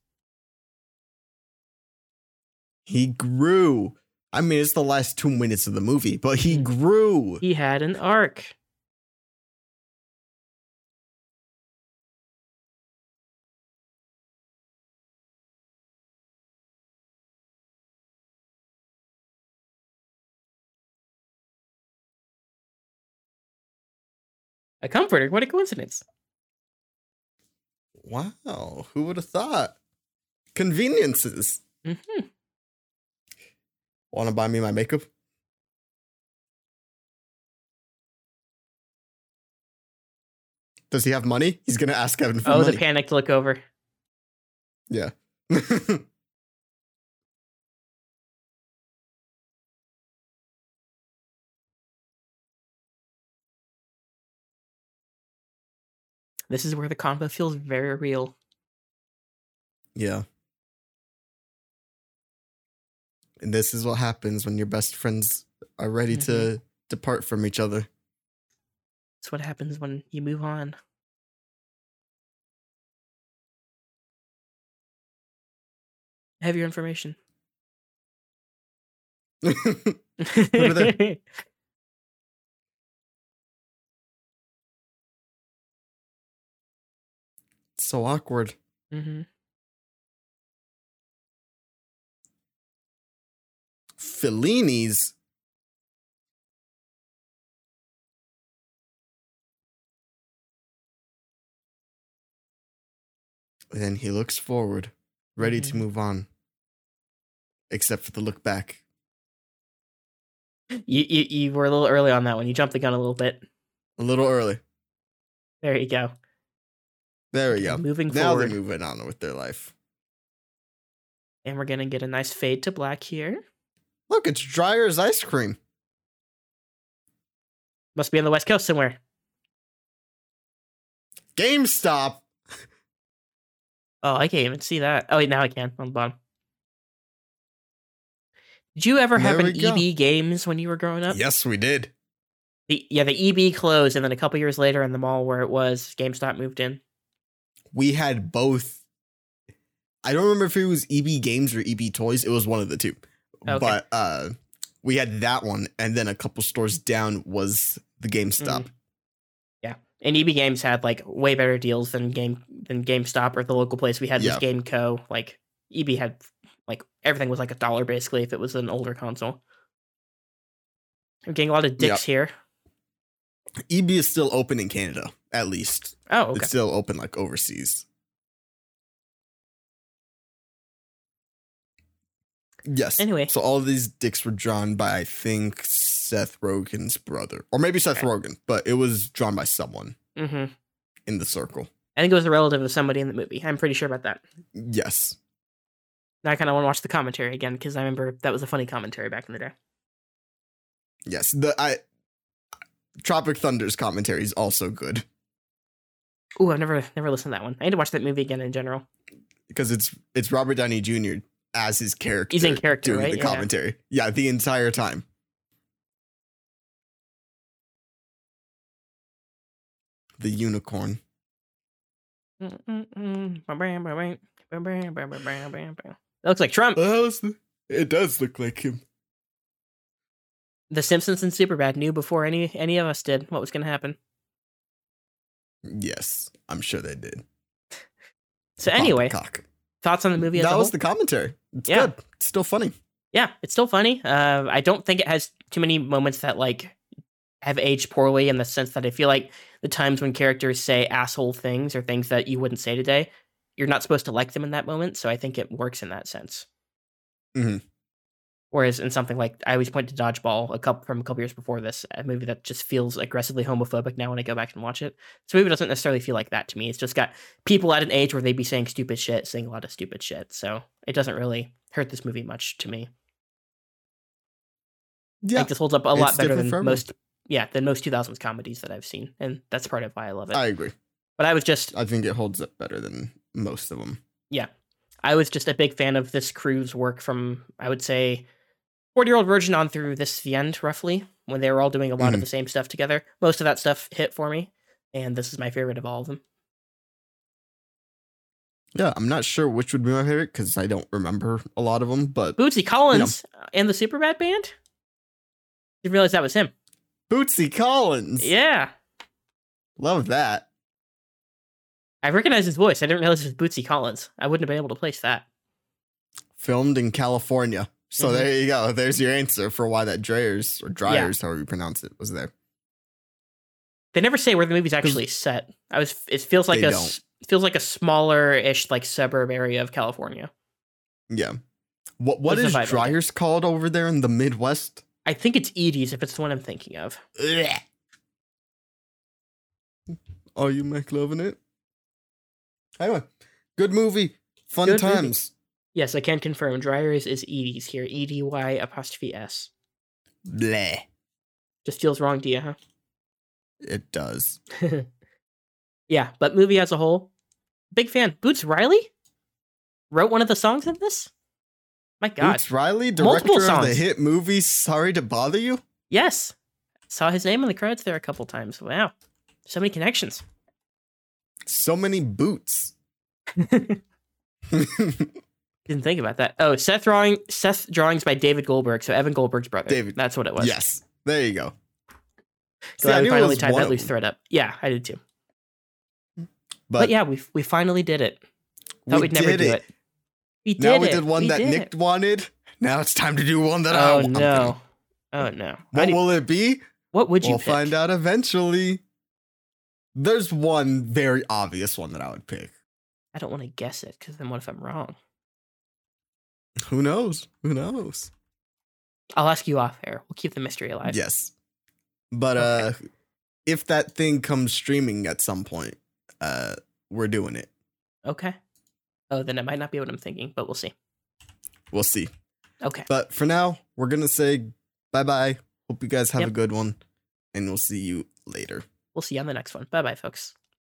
He grew. I mean, it's the last two minutes of the movie, but he Hmm. grew. He had an arc. A comforter. What a coincidence. Wow. Who would have thought? Conveniences. hmm Want to buy me my makeup? Does he have money? He's gonna ask Kevin for Oh, money. the panicked look over. yeah. This is where the combo feels very real. yeah. And this is what happens when your best friends are ready mm-hmm. to depart from each other. It's what happens when you move on. I have your information. so awkward. Mm-hmm. Fellini's. Then he looks forward, ready mm-hmm. to move on, except for the look back. You, you you were a little early on that one. You jumped the gun a little bit. A little early. There you go. There we go. Moving forward. Now forward, they're moving on with their life. and we're gonna get a nice fade to black here. Look, it's Dreyer's ice cream. Must be on the west coast somewhere. GameStop. Oh, I can't even see that. Oh, wait, now I can on the bottom. Did you ever have an go. EB Games when you were growing up? Yes, we did. The, yeah, the EB closed, and then a couple years later, in the mall where it was, GameStop moved in. We had both. I don't remember if it was EB Games or EB Toys. It was one of the two. Okay. But uh we had that one, and then a couple stores down was the GameStop. Mm. And EB Games had like way better deals than Game than GameStop or the local place we had Yeah. was Game Co. Like EB had like everything was like a dollar basically if it was an older console. I'm getting a lot of dicks here. EB is still open in Canada, at least. Oh, okay. It's still open like overseas. Yes. Anyway. so all of these dicks were drawn by I think Seth Rogen's brother, or maybe Seth Okay. Rogen, but it was drawn by someone mm-hmm. in the circle. I think it was a relative of somebody in the movie. I'm pretty sure about that. Yes. Now I kind of want to watch the commentary again because I remember that was a funny commentary back in the day. Yes. The I Tropic Thunder's commentary is also good Ooh, I've never never listened to that one. I need to watch that movie again in general. because it's it's Robert Downey Jr. as his character. He's in character, doing right? the commentary. Yeah, the entire time. The unicorn. That looks like Trump. Well, it does look like him. The Simpsons and Superbad knew before any any of us did what was going to happen. Yes, I'm sure they did. So anyway, Poppycock. thoughts on the movie that was whole? the commentary. It's Yeah. good. It's still funny. yeah, it's still funny. Uh, I don't think it has too many moments that like have aged poorly in the sense that I feel like the times when characters say asshole things or things that you wouldn't say today, you're not supposed to like them in that moment. So I think it works in that sense. Mhm. Whereas in something like I always point to Dodgeball a couple from a couple years before this, a movie that just feels aggressively homophobic now when I go back and watch it. So movie doesn't necessarily feel like that to me. It's just got people at an age where they'd be saying stupid shit, saying a lot of stupid shit. So it doesn't really hurt this movie much to me. Yeah, think this holds up a lot better than most yeah, than most 2000s comedies that I've seen. And that's part of why I love it. I agree. but I was just I think it holds up better than most of them. Yeah, I was just a big fan of this crew's work from I would say 40 year old virgin on through this the end roughly when they were all doing a lot of Mhm. the same stuff together. Most of that stuff hit for me, and this is my favorite of all of them. Yeah, I'm not sure which would be my favorite because I don't remember a lot of them, but Bootsy Collins and the Superbad band. Didn't realize that was him. Bootsy Collins. Yeah, Love that. I recognized his voice. I didn't realize it was Bootsy Collins. I wouldn't have been able to place that. Filmed in California. So Mhm. there you go. There's your answer for why that Dreyers or Dryers, however you pronounce it, was there. They never say where the movie's actually set. I was. It feels like a don't. feels like a smaller ish like suburb area of California. Yeah. What what What's is? Dryers called over there in the Midwest? I think it's Edy's if it's the one I'm thinking of. Are you McLovin it? Anyway, good movie. Fun Good movie. Yes, I can confirm. Dryers is Edy's here. E D Y apostrophe S. Bleh. Just feels wrong to you, huh? It does. yeah, but movie as a whole, big fan. Boots Riley wrote one of the songs in this. My God, Boots Riley, director of the hit movie Sorry to Bother You? yes, saw his name in the credits there a couple times. Wow, so many connections. So many boots. Didn't think about that. Oh, Seth drawing Seth drawings by David Goldberg, so Evan Goldberg's brother. David- that's what it was. yes. There you go. See, Glad I we finally tied that loose thread up. Yeah, I did too. But, But, yeah, we we finally did it. Thought we we'd never did do it. We did Now we did one that did Nick it. wanted. Now it's time to do one that I Oh want. no! Oh no! I What do- will it be? what would you We'll pick? find out eventually. There's one very obvious one that I would pick. I don't want to guess it because then what if I'm wrong? Who knows? Who knows? I'll ask you off air. We'll keep the mystery alive. Yes. But Okay. uh if that thing comes streaming at some point, uh we're doing it. Okay. Oh, then it might not be what I'm thinking, but we'll see. We'll see. Okay. But for now, we're gonna say bye bye. Hope you guys have Yep. a good one. And we'll see you later. We'll see you on the next one. Bye bye, folks.